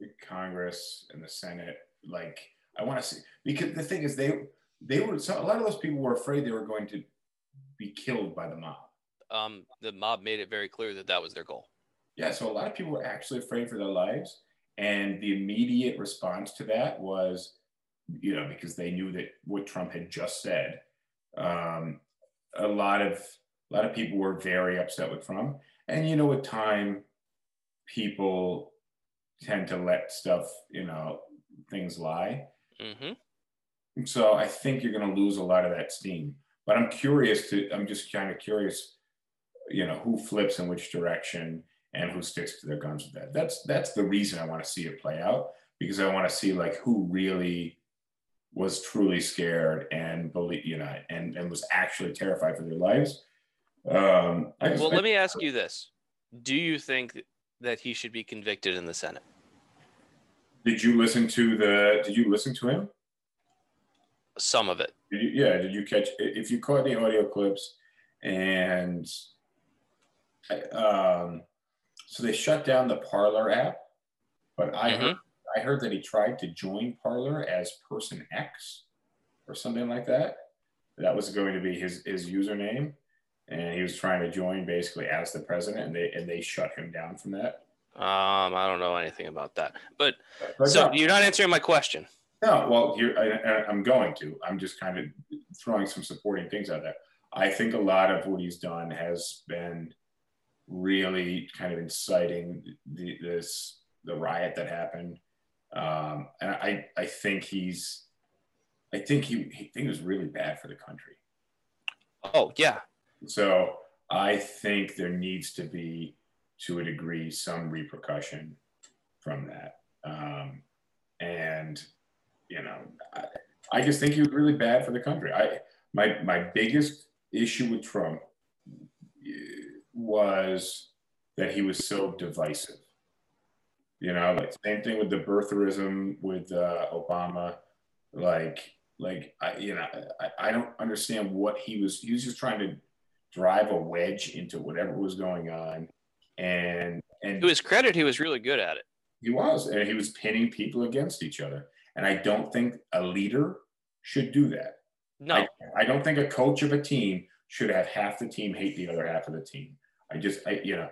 the Congress and the Senate like I want to see because the thing is they they were so a lot of those people were afraid they were going to be killed by the mob. Um, the mob made it very clear that that was their goal. Yeah, so a lot of people were actually afraid for their lives. And the immediate response to that was, you know, because they knew that what Trump had just said, um, a lot of a lot of people were very upset with Trump. And you know, with time, people tend to let stuff, you know, things lie. hmm So I think you're going to lose a lot of that steam. But I'm curious to, I'm just kind of curious, you know, who flips in which direction and who sticks to their guns with that. That's that's the reason I want to see it play out because I want to see like who really was truly scared and believe, you know, and and was actually terrified for their lives. Um, Well, let me ask you this: Do you think that he should be convicted in the Senate? did you listen to the? Did you listen to him? Some of it. Did you, yeah, did you catch if you caught the audio clips and um, so they shut down the Parler app, but I heard I heard that he tried to join Parler as Person X or something like that. That was going to be his his username, and he was trying to join basically as the president, and they and they shut him down from that. Um, I don't know anything about that. But But so no, you're not answering my question. No, well, I, I'm going to. I'm just kind of throwing some supporting things out there. I think a lot of what he's done has been really kind of inciting the, this the riot that happened, um, and I I think he's I think he, he think it was really bad for the country. Oh yeah, So I think there needs to be, to a degree, some repercussion from that. Um, and you know, I, I just think he was really bad for the country. I my my biggest issue with Trump eh, was that he was so divisive. You know, like same thing with the birtherism with uh, Obama. Like, like I, you know, I, I don't understand what he was. He was just trying to drive a wedge into whatever was going on, and and to his credit, he was really good at it. he was, and he was pinning people against each other. And I don't think a leader should do that. No, I, I don't think a coach of a team should have half the team hate the other half of the team. I just, I, you know,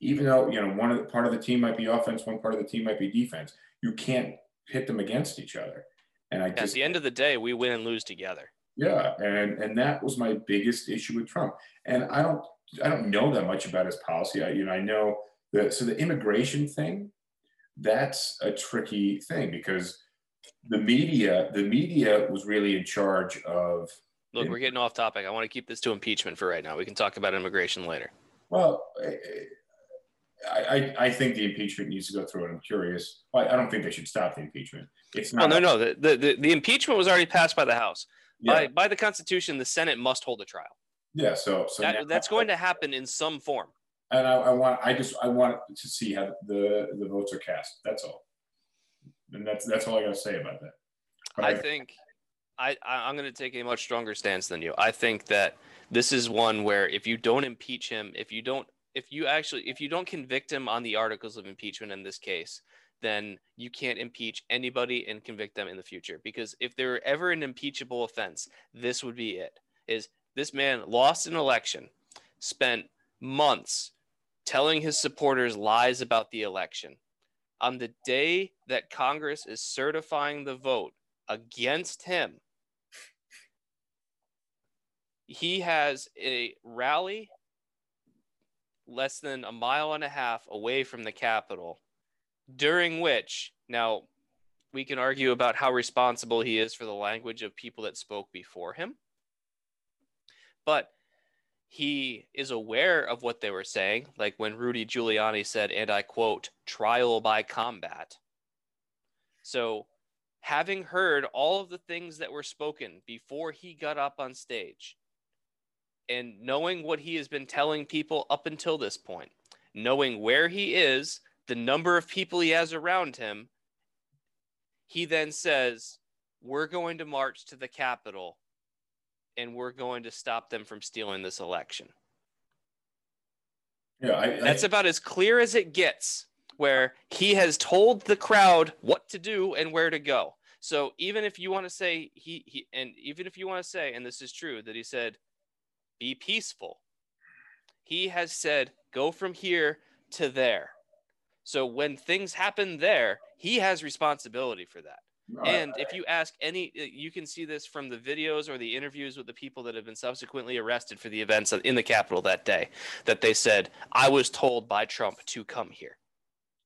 even though you know one of the part of the team might be offense, one part of the team might be defense, you can't pit them against each other. And I guess. at just, the end of the day, we win and lose together. Yeah, and and that was my biggest issue with Trump. And I don't, I don't know that much about his policy. I, you know, I know that so the immigration thing, that's a tricky thing because the media, the media was really in charge of Look, we're getting off topic. I want to keep this to impeachment for right now. We can talk about immigration later. Well, I, I, I think the impeachment needs to go through, and I'm curious. Well, I don't think they should stop the impeachment. It's No, not. no, no. The, the, the, the impeachment was already passed by the House. Yeah, By, by the Constitution, the Senate must hold a trial. yeah. So, so That, now- that's going to happen in some form. And I, I want, I just, I want to see how the the votes are cast. That's all. And that's that's all I got to say about that. But I think I, I I'm going to take a much stronger stance than you. I think that this is one where if you don't impeach him, if you don't if you actually if you don't convict him on the articles of impeachment in this case, then you can't impeach anybody and convict them in the future because if there were ever an impeachable offense, this would be it. Is this man lost an election, spent months telling his supporters lies about the election. On the day that Congress is certifying the vote against him, he has a rally less than a mile and a half away from the Capitol, during which, now we can argue about how responsible he is for the language of people that spoke before him, but he is aware of what they were saying, like when Rudy Giuliani said, and I quote, trial by combat. So, having heard all of the things that were spoken before he got up on stage, and knowing what he has been telling people up until this point, knowing where he is, the number of people he has around him, he then says, We're going to march to the Capitol and we're going to stop them from stealing this election. Yeah, I, I, That's about as clear as it gets, where he has told the crowd what to do and where to go. So even if you want to say he, he and even if you want to say, and this is true, that he said, be peaceful, he has said, go from here to there. So when things happen there, he has responsibility for that. And if you ask any, uh, you can see this from the videos or the interviews with the people that have been subsequently arrested for the events in the Capitol that day, that they said, I was told by Trump to come here.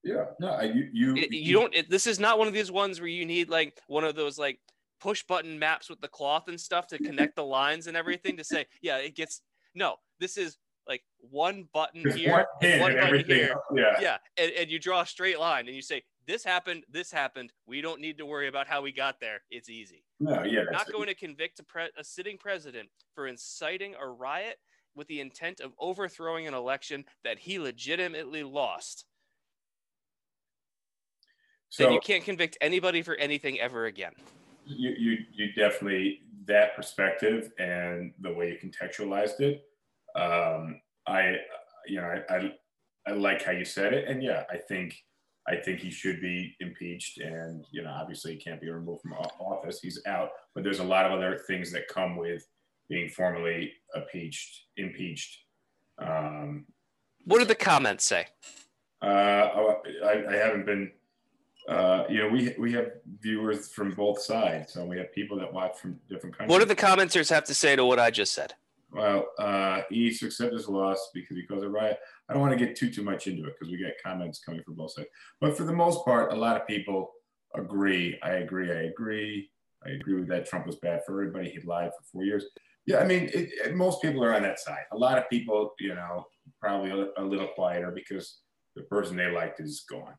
yeah, no, I, you, you, It- you don't, it, this is not one of these ones where you need like one of those like push button maps with the cloth and stuff to *laughs* connect the lines and everything to say, yeah, it gets, no, this is like one button here, one one button everything here. else, Yeah, yeah and, and you draw a straight line and you say this happened this happened. We don't need to worry about how we got there. It's easy. No, yeah, not going to convict a, pre- a sitting president for inciting a riot with the intent of overthrowing an election that he legitimately lost. Then So you can't convict anybody for anything ever again. You, you, you definitely that perspective and the way you contextualized it. Um, I, you know, I, I, I like how you said it, and yeah, I think, I think he should be impeached, and you know, obviously he can't be removed from office. He's out, but there's a lot of other things that come with being formally impeached. Impeached. Um, what did the comments say uh, oh, I, I haven't been. Uh, you know, we we have viewers from both sides, so we have people that watch from different countries. what do the commenters have to say to what i just said Well, uh, needs to accept his loss because he caused a riot. I don't want to get too too much into it because we get comments coming from both sides. But for the most part, a lot of people agree. I agree. I agree. I agree with that. Trump was bad for everybody. He lied for four years. Yeah, I mean, it, it- most people are on that side. A lot of people, you know, probably a, a little quieter because the person they liked is gone.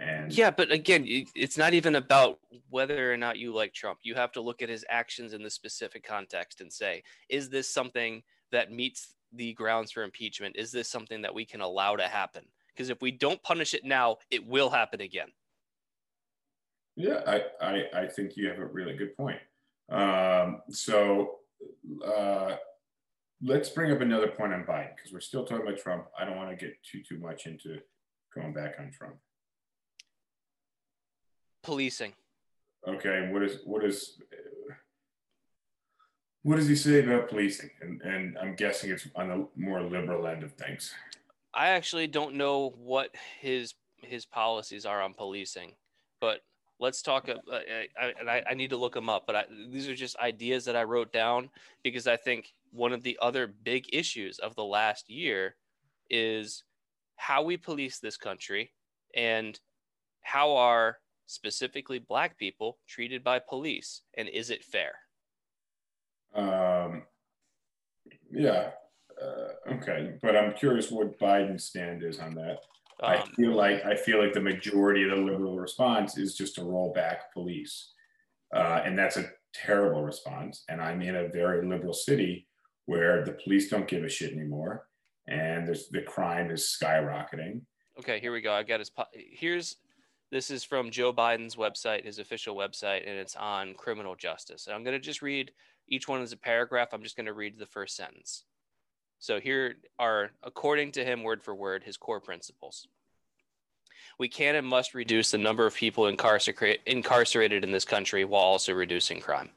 And Yeah, but again, it's not even about whether or not you like Trump. You have to look at his actions in the specific context and say, is this something that meets the grounds for impeachment? Is this something that we can allow to happen? Because if we don't punish it now, it will happen again. Yeah, I, I, I think you have a really good point. Um, so uh, let's bring up another point on Biden because we're still talking about Trump. I don't want to get too too much into going back on Trump. Policing. Okay, what is what is what does he say about policing? And and I'm guessing it's on the more liberal end of things. I actually don't know what his his policies are on policing, but let's talk. Uh, I, I, and I, I need to look them up, but I, these are just ideas that I wrote down because I think one of the other big issues of the last year is how we police this country and how are specifically black people treated by police and is it fair? Um, yeah. Uh, okay, but I'm curious what Biden's stand is on that. I Um, feel like I feel like the majority of the liberal response is just to roll back police, uh, and that's a terrible response. And I'm in a very liberal city where the police don't give a shit anymore, and there's the crime is skyrocketing. Okay, here we go. I got his. po- Here's this is from Joe Biden's website, his official website, and it's on criminal justice. And I'm going to just read each one as a paragraph. I'm just going to read the first sentence. So here are, according to him, word for word, his core principles. We can and must reduce the number of people incarcerate, incarcerated in this country while also reducing crime.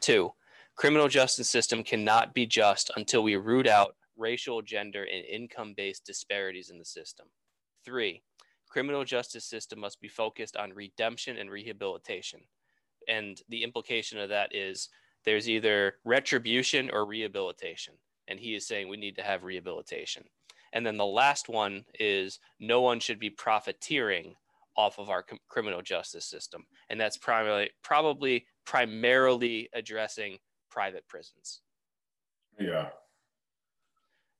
Two, criminal justice system cannot be just until we root out racial, gender, and income-based disparities in the system. Three, criminal justice system must be focused on redemption and rehabilitation. And the implication of that is there's either retribution or rehabilitation. And he is saying we need to have rehabilitation. And then the last one is no one should be profiteering off of our criminal justice system. And that's primarily probably primarily addressing private prisons. Yeah,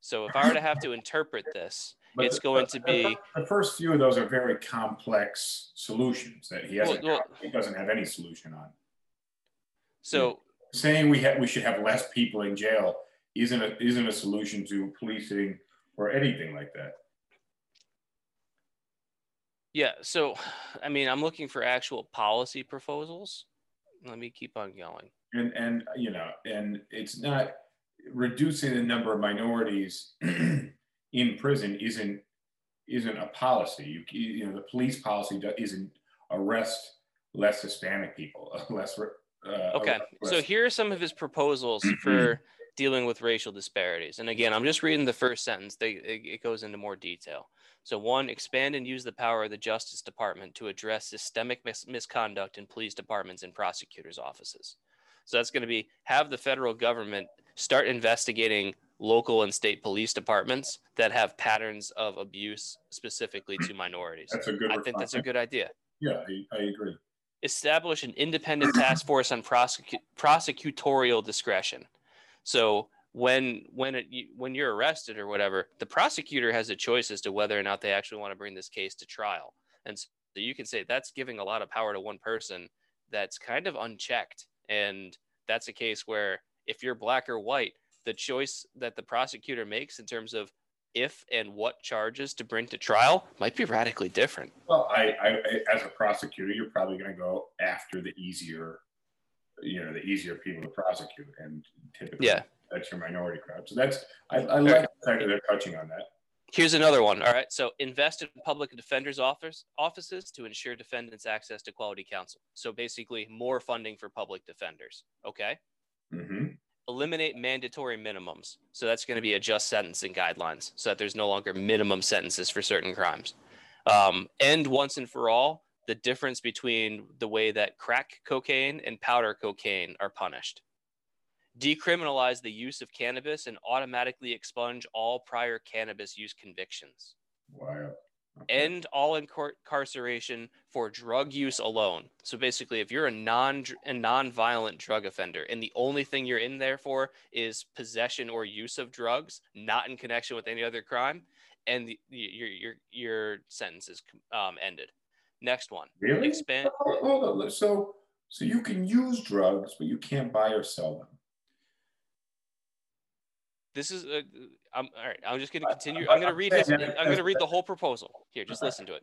So if I were to have to interpret this, But it's the- going to be the first few of those are very complex solutions that he hasn't. Well, well- he doesn't have any solution on. so saying we have we should have less people in jail isn't a isn't a solution to policing or anything like that. Yeah. So, I mean, I'm looking for actual policy proposals. Let me keep on going. And and you know, and it's not reducing the number of minorities *clears throat* in prison isn't isn't a policy. You you know, the police policy isn't arrest less Hispanic people, *laughs* less. Uh, Okay. So here are some of his proposals *clears throat* for dealing with racial disparities. And again, I'm just reading the first sentence. They, it, it goes into more detail. So one, expand and use the power of the Justice Department to address systemic mis- misconduct in police departments and prosecutors' offices. So that's going to be have the federal government start investigating local and state police departments that have patterns of abuse specifically to minorities. That's a good. I think that's a good idea Yeah, I, I agree. establish an independent task force on prosecu- prosecutorial discretion. So when when it, when you're arrested or whatever, the prosecutor has a choice as to whether or not they actually want to bring this case to trial. And so you can say that's giving a lot of power to one person that's kind of unchecked. And that's a case where if you're black or white, the choice that the prosecutor makes in terms of if and what charges to bring to trial might be radically different. Well, I, I, I- as a prosecutor, you're probably going to go after the easier, you know, the easier people to prosecute, and typically, Yeah. that's your minority crowd. So that's I, I like the fact that they're touching on that. Here's another one. All right. So invest in public defenders office offices to ensure defendants access to quality counsel. So basically more funding for public defenders. Okay. hmm Eliminate mandatory minimums. So that's going to be a adjust sentencing guidelines so that there's no longer minimum sentences for certain crimes. Um, end once and for all the difference between the way that crack cocaine and powder cocaine are punished. Decriminalize the use of cannabis and automatically expunge all prior cannabis use convictions Wow. Okay. end all incarceration for drug use alone. So basically, if you're a non a non-violent drug offender and the only thing you're in there for is possession or use of drugs, not in connection with any other crime, and the, your your your sentence is um, ended. Next one. Really? Expand. Hold- hold on. So, so you can use drugs, but you can't buy or sell them. This is. Uh, I'm all right. I'm just going to continue. I'm going to read. His, I'm going to read the whole proposal. Here, just listen to it.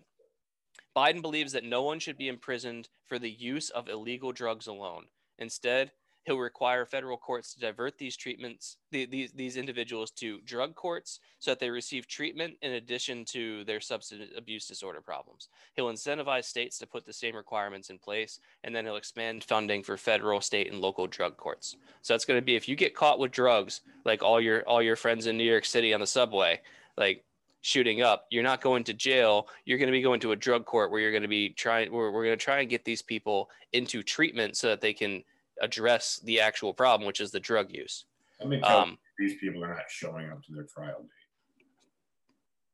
Biden believes that no one should be imprisoned for the use of illegal drugs alone. Instead, he'll require federal courts to divert these treatments, the, these these individuals to drug courts, so that they receive treatment in addition to their substance abuse disorder problems. He'll incentivize states to put the same requirements in place, and then he'll expand funding for federal, state, and local drug courts. So that's going to be if you get caught with drugs, like all your all your friends in New York City on the subway, like shooting up, you're not going to jail. You're going to be going to a drug court where you're going to be trying. Where we're going to try and get these people into treatment so that they can address the actual problem, which is the drug use. Let me tell Um, you, these people are not showing up to their trial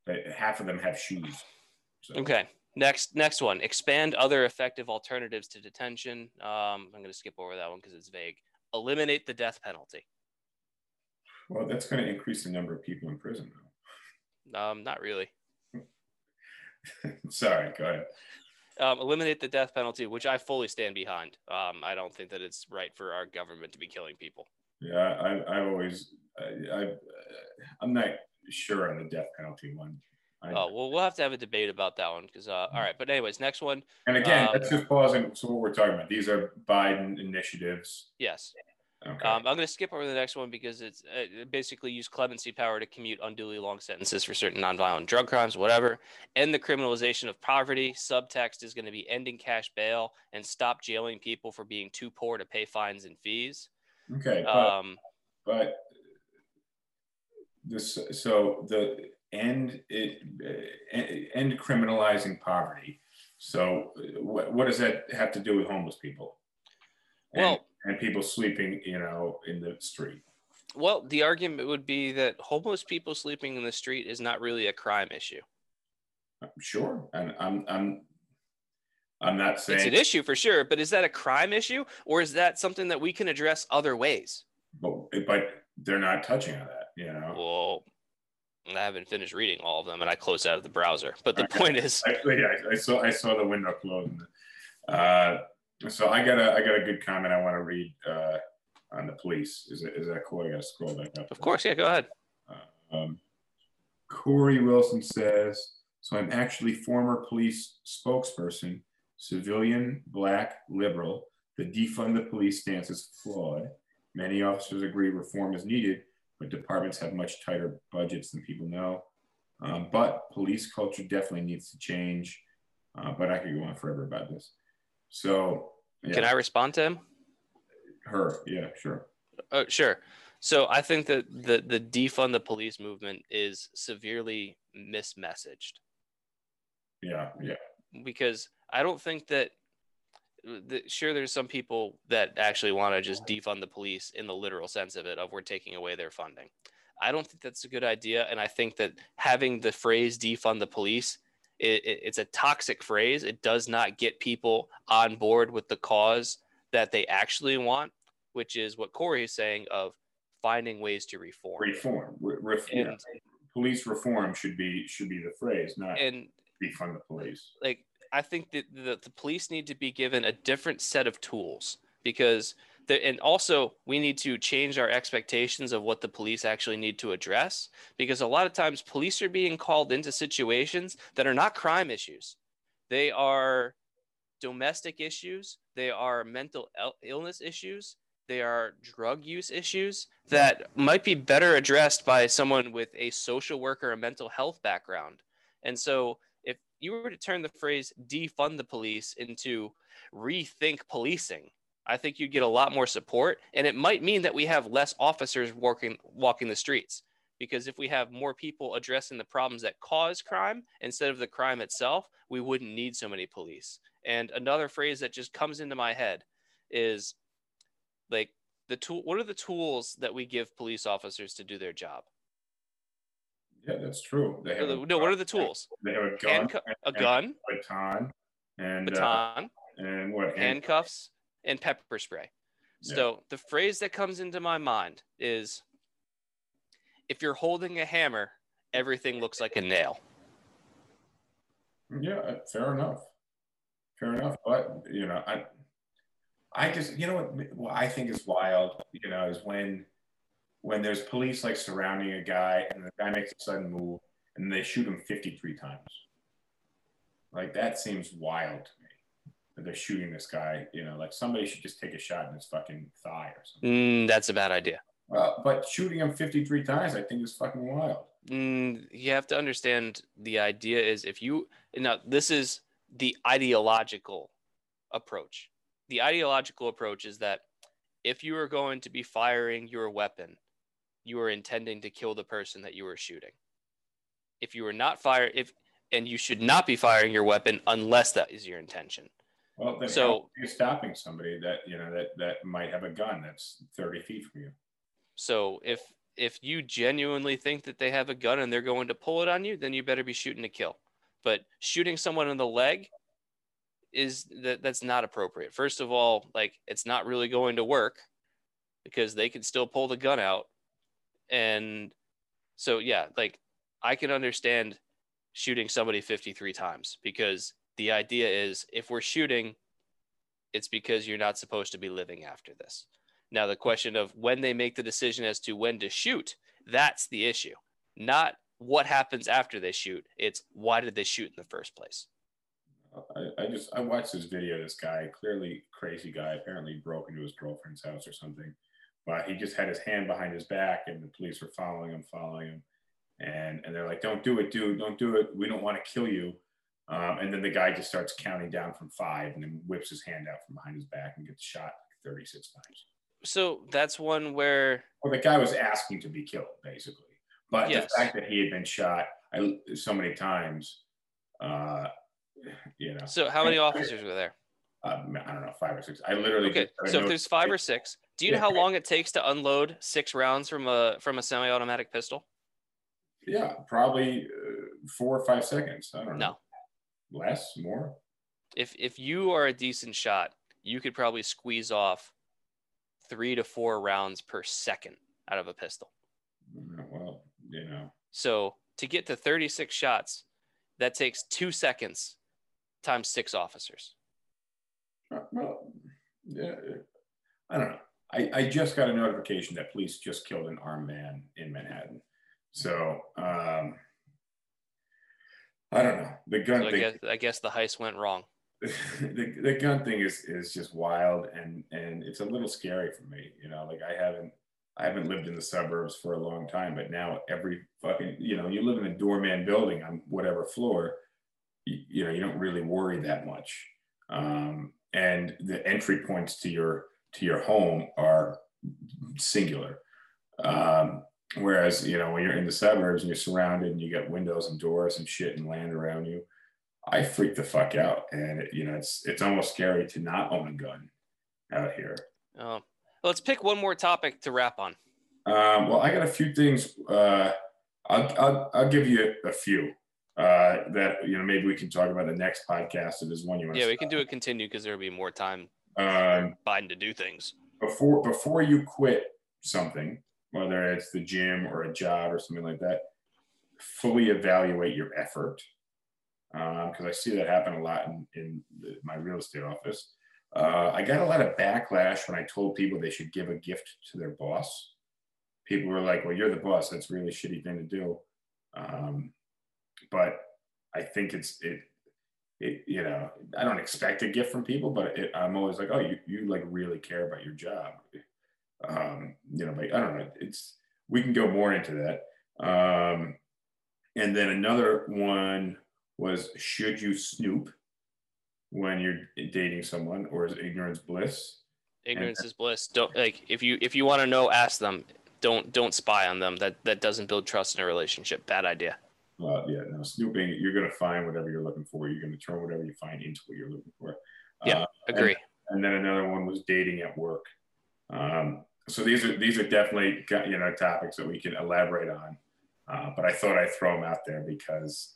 date. Half of them have shoes. So, Okay. Next, next one. Expand other effective alternatives to detention. Um, I'm going to skip over that one because it's vague. Eliminate the death penalty. Well, that's going to increase the number of people in prison, though. Um, not really. *laughs* Sorry, go ahead. Um, eliminate the death penalty, which I fully stand behind. Um, I don't think that it's right for our government to be killing people. Yeah, I, I've always, I, I, I'm not sure on the death penalty one. I, Oh, well, we'll have to have a debate about that one because, uh, all right. But anyways, next one. and again, um, let's just pause and so what we're talking about. These are Biden initiatives. Yes. Okay. Um, I'm going to skip over the next one because it's uh, basically use clemency power to commute unduly long sentences for certain nonviolent drug crimes, whatever. End the criminalization of poverty. Subtext is going to be ending cash bail and stop jailing people for being too poor to pay fines and fees. okay, but, Um, but this, so the end it uh, end criminalizing poverty. So what, what does that have to do with homeless people? And- well, and people sleeping, you know, in the street. well, the argument would be that homeless people sleeping in the street is not really a crime issue. Sure, and I'm I'm I'm not saying It's an issue for sure, but is that a crime issue or is that something that we can address other ways? but, but they're not touching on that. You know, Well, I haven't finished reading all of them and I closed out of the browser. But the Okay. point is, Actually, yeah, I saw I saw the window closed. Uh, so I got a I got a good comment I want to read. Uh, on the police. Is it is that cool? I gotta scroll back up. Of course, yeah. Go ahead. Um, Corey Wilson says, so I'm actually former police spokesperson, civilian, black, liberal. The defund the police stance is flawed. Many officers agree reform is needed, but departments have much tighter budgets than people know. Um, but police culture definitely needs to change. Uh, but I could go on forever about this. So, yeah, Can I respond to him? her, yeah, sure. Oh, sure. So I think that the the defund the police movement is severely mismessaged Yeah, yeah. because I don't think that. that sure, there's some people that actually want to just defund the police in the literal sense of it, of we're taking away their funding. I don't think that's a good idea, and I think that having the phrase defund the police, it, it, it's a toxic phrase. It does not get people on board with the cause that they actually want, which is what Corey is saying of finding ways to reform. Reform, re- ref- yeah. And police reform should be should be the phrase, not and defund the police. like I think that the, the police need to be given a different set of tools because the, and also we need to change our expectations of what the police actually need to address because a lot of times police are being called into situations that are not crime issues. They are domestic issues, they are mental illness issues, they are drug use issues that might be better addressed by someone with a social worker or a mental health background. And so if you were to turn the phrase defund the police into rethink policing, I think you'd get a lot more support. And it might mean that we have less officers walking walking the streets. Because if we have more people addressing the problems that cause crime instead of the crime itself, we wouldn't need so many police. And another phrase that just comes into my head is like the tool what are the tools that we give police officers to do their job? Yeah, that's true. They have No, what are the tools? They have a gun, Handcu- a gun, baton, and uh, baton, and what? hand- handcuffs, and pepper spray. Yeah. So the phrase that comes into my mind is if you're holding a hammer, everything looks like a nail. Yeah, uh, fair enough. Fair enough. But you know, I, I just you know what, what I think is wild. You know, is when when there's police like surrounding a guy and the guy makes a sudden move and they shoot him 53 times. Like that seems wild to me. That they're shooting this guy. You know, like somebody should just take a shot in his fucking thigh or something. Mm, that's a bad idea. Well, but shooting him 53 times, I think is fucking wild. Mm, you have to understand the idea is if you now this is the ideological approach. The ideological approach is that if you are going to be firing your weapon, you are intending to kill the person that you are shooting. If you are not fire if and you should not be firing your weapon unless that is your intention. Well, then So- you're stopping somebody that you know that that might have a gun that's 30 feet from you. So if if you genuinely think that they have a gun and they're going to pull it on you, then you better be shooting to kill. But shooting someone in the leg is that that's not appropriate. First of all, like it's not really going to work because they can still pull the gun out. And so yeah, like I can understand shooting somebody 53 times because the idea is if we're shooting it's because you're not supposed to be living after this. Now, the question of when they make the decision as to when to shoot, that's the issue. Not what happens after they shoot. It's why did they shoot in the first place? I, I just I watched this video. This guy, clearly crazy guy, apparently broke into his girlfriend's house or something. But he just had his hand behind his back, and the police were following him, following him, and and they're like, "Don't do it, dude! Don't do it! We don't want to kill you." Um, and then the guy just starts counting down from five, and then whips his hand out from behind his back and gets shot 36 times. So that's one where, Well, the guy was asking to be killed, basically. But Yes. the fact that he had been shot I, so many times, uh, you know. so how many *laughs* officers were there? Um, I don't know, five or six. I literally. Okay, just so if there's five or six, do you know how long it takes to unload six rounds from a from a semi-automatic pistol? Yeah, probably uh, four or five seconds. I don't know. No. Less, more. If if you are a decent shot, you could probably squeeze off three to four rounds per second out of a pistol. Uh, Well, you know. So to get to 36 shots, that takes two seconds times six officers. Uh, Well, yeah. I don't know. I, I just got a notification that police just killed an armed man in Manhattan. So um, I don't know. The gun So I thing. guess I guess the heist went wrong. *laughs* the, the gun thing is is just wild and and it's a little scary for me you know like i haven't i haven't lived in the suburbs for a long time but now every fucking you know you live in a doorman building on whatever floor you, you know you don't really worry that much um, and the entry points to your to your home are singular um, whereas you know when you're in the suburbs and you're surrounded and you got windows and doors and shit and land around you I freak the fuck out, and it, you know it's it's almost scary to not own a gun out here. Oh, let's pick one more topic to wrap on. Um, well, I got a few things. Uh, I'll, I'll I'll give you a few uh, that you know maybe we can talk about the next podcast if there's one you want. Yeah, we can do it continue because there will be more time Um, Biden to do things. before before you quit something, whether it's the gym or a job or something like that, fully evaluate your effort. Because I see that happen a lot in, in the, my real estate office. Uh, I got a lot of backlash when I told people they should give a gift to their boss. People were like, "Well, you're the boss. That's a really shitty thing to do." Um, but I think it's it, it. You know, I don't expect a gift from people, but it, I'm always like, "Oh, you you like really care about your job." Um, you know, I don't know. It's we can go more into that. Um, and then another one was should you snoop when you're dating someone or is ignorance bliss Ignorance is bliss. Don't like if you if you want to know, ask them. Don't don't spy on them. That that doesn't build trust in a relationship. Bad idea. well yeah no snooping you're going to find whatever you're looking for you're going to turn whatever you find into what you're looking for Yeah. Uh, Agree. and then another one was dating at work um, so these are these are definitely you know topics that we can elaborate on uh, but i thought i'd throw them out there because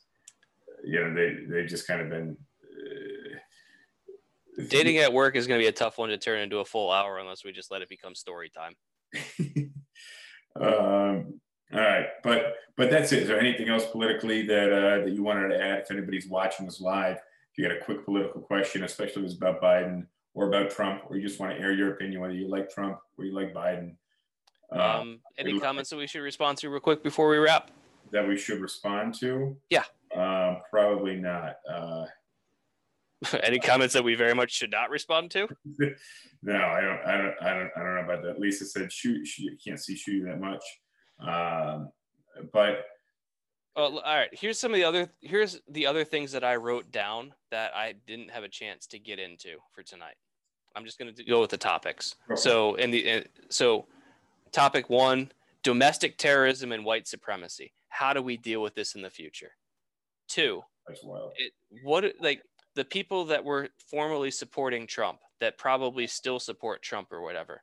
you know they they've just kind of been uh, Dating at work is going to be a tough one to turn into a full hour unless we just let it become story time. *laughs* um, all right, but but that's it. Is there anything else politically that uh, that you wanted to add? If anybody's watching this live, if you got a quick political question, especially if it's about Biden or about Trump, or you just want to air your opinion whether you like Trump or you like Biden, uh, Um, any comments that we should respond to real quick before we wrap? that we should respond to? Yeah. Um, probably not. Uh, *laughs* any comments that we very much should not respond to? *laughs* no, I don't. I don't. I don't. I don't know about that. Lisa said, "Shoot, shoot can't see shooting that much." Um, but Well, all right. Here's some of the other. Here's the other things that I wrote down that I didn't have a chance to get into for tonight. I'm just going to go with the topics. So, in the so, topic one: domestic terrorism and white supremacy. How do we deal with this in the future? Two: it, what like the people that were formerly supporting Trump that probably still support Trump or whatever.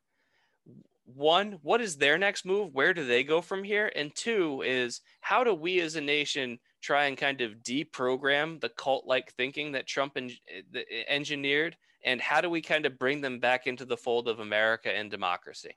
One, what is their next move? Where do they go from here? And two is how do we as a nation try and kind of deprogram the cult-like thinking that Trump en- eh, eh, engineered, and how do we kind of bring them back into the fold of America and democracy?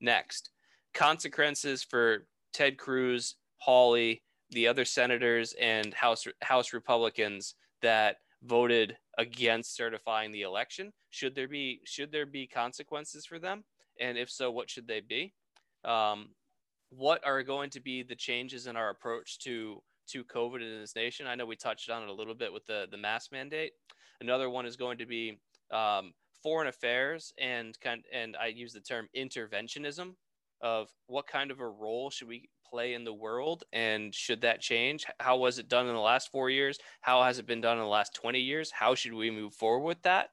Next, consequences for Ted Cruz, Hawley, the other senators and House House Republicans that voted against certifying the election. Should there be should there be consequences for them? And if so, what should they be? Um, what are going to be the changes in our approach to to COVID in this nation? I know we touched on it a little bit with the the mask mandate. Another one is going to be um, foreign affairs and kind and I use the term interventionism of what kind of a role should we play in the world and should that change? How was it done in the last four years? How has it been done in the last 20 years? How should we move forward with that?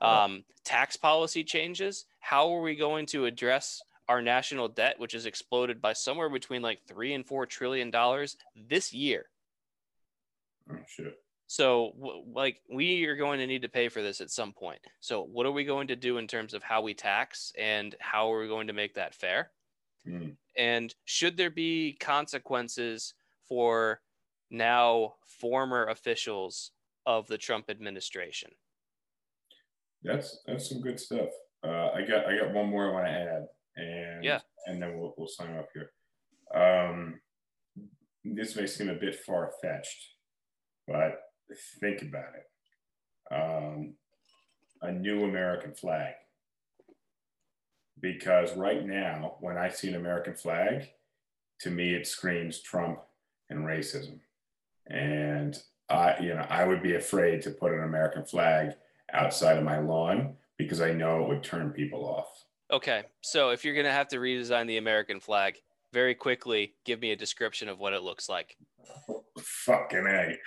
Um, tax policy changes. How are we going to address our national debt which has exploded by somewhere between like three and four trillion dollars this year? Oh shit. So, w- like, we are going to need to pay for this at some point. So, what are we going to do in terms of how we tax and how are we going to make that fair? Mm. And should there be consequences for now former officials of the Trump administration? That's that's some good stuff. Uh, I got I got one more I want to add, and Yeah. and then we'll we'll sign off here. Um, this may seem a bit far fetched, but think about it. Um, a new American flag. because right now, when I see an American flag, to me it screams Trump and racism. And I, you know, I would be afraid to put an American flag outside of my lawn because I know it would turn people off. Okay, so if you're gonna have to redesign the American flag, very quickly, give me a description of what it looks like. Fucking a.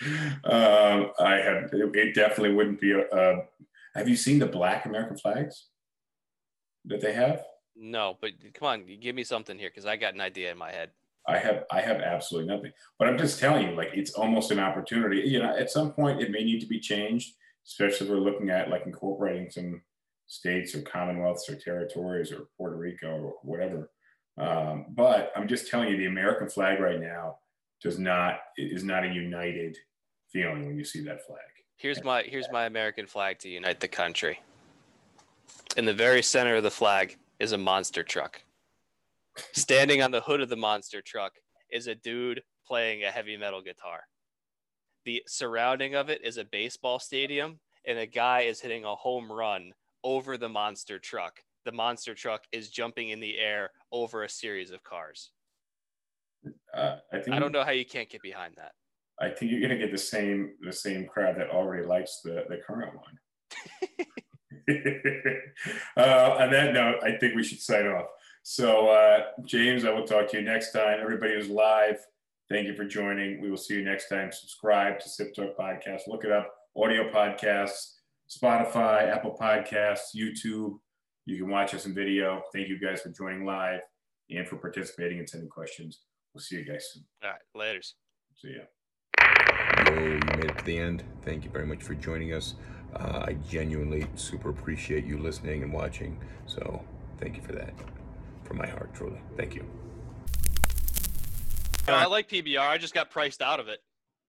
Um, I have. It definitely wouldn't be a. a have you seen the black American flags that they have? No, but come on, give me something here because I got an idea in my head. I have I have absolutely nothing. But I'm just telling you, like it's almost an opportunity. You know, at some point it may need to be changed, especially if we're looking at like incorporating some states or commonwealths or territories or Puerto Rico or whatever. Um, but I'm just telling you, the American flag right now does not is not a united feeling when you see that flag. Here's my here's my American flag to unite the country. In the very center of the flag is a monster truck. Standing on the hood of the monster truck is a dude playing a heavy metal guitar. The surrounding of it is a baseball stadium, and a guy is hitting a home run over the monster truck. The monster truck is jumping in the air over a series of cars. Uh, I think I don't know how you can't get behind that. I think you're gonna get the same the same crowd that already likes the the current one. *laughs* uh, on that note, I think we should sign off. So, uh, James, I will talk to you next time. Everybody who's live, thank you for joining. We will see you next time. Subscribe to Sip Talk Podcast. Look it up. Audio podcasts, Spotify, Apple Podcasts, YouTube. You can watch us in video. Thank you guys for joining live and for participating and sending questions. We'll see you guys soon. All right, laters. See ya. Yo, you made it to the end. Thank you very much for joining us. Uh, I genuinely super appreciate you listening and watching. So thank you for that. From my heart, truly. Thank you. I like PBR. I just got priced out of it.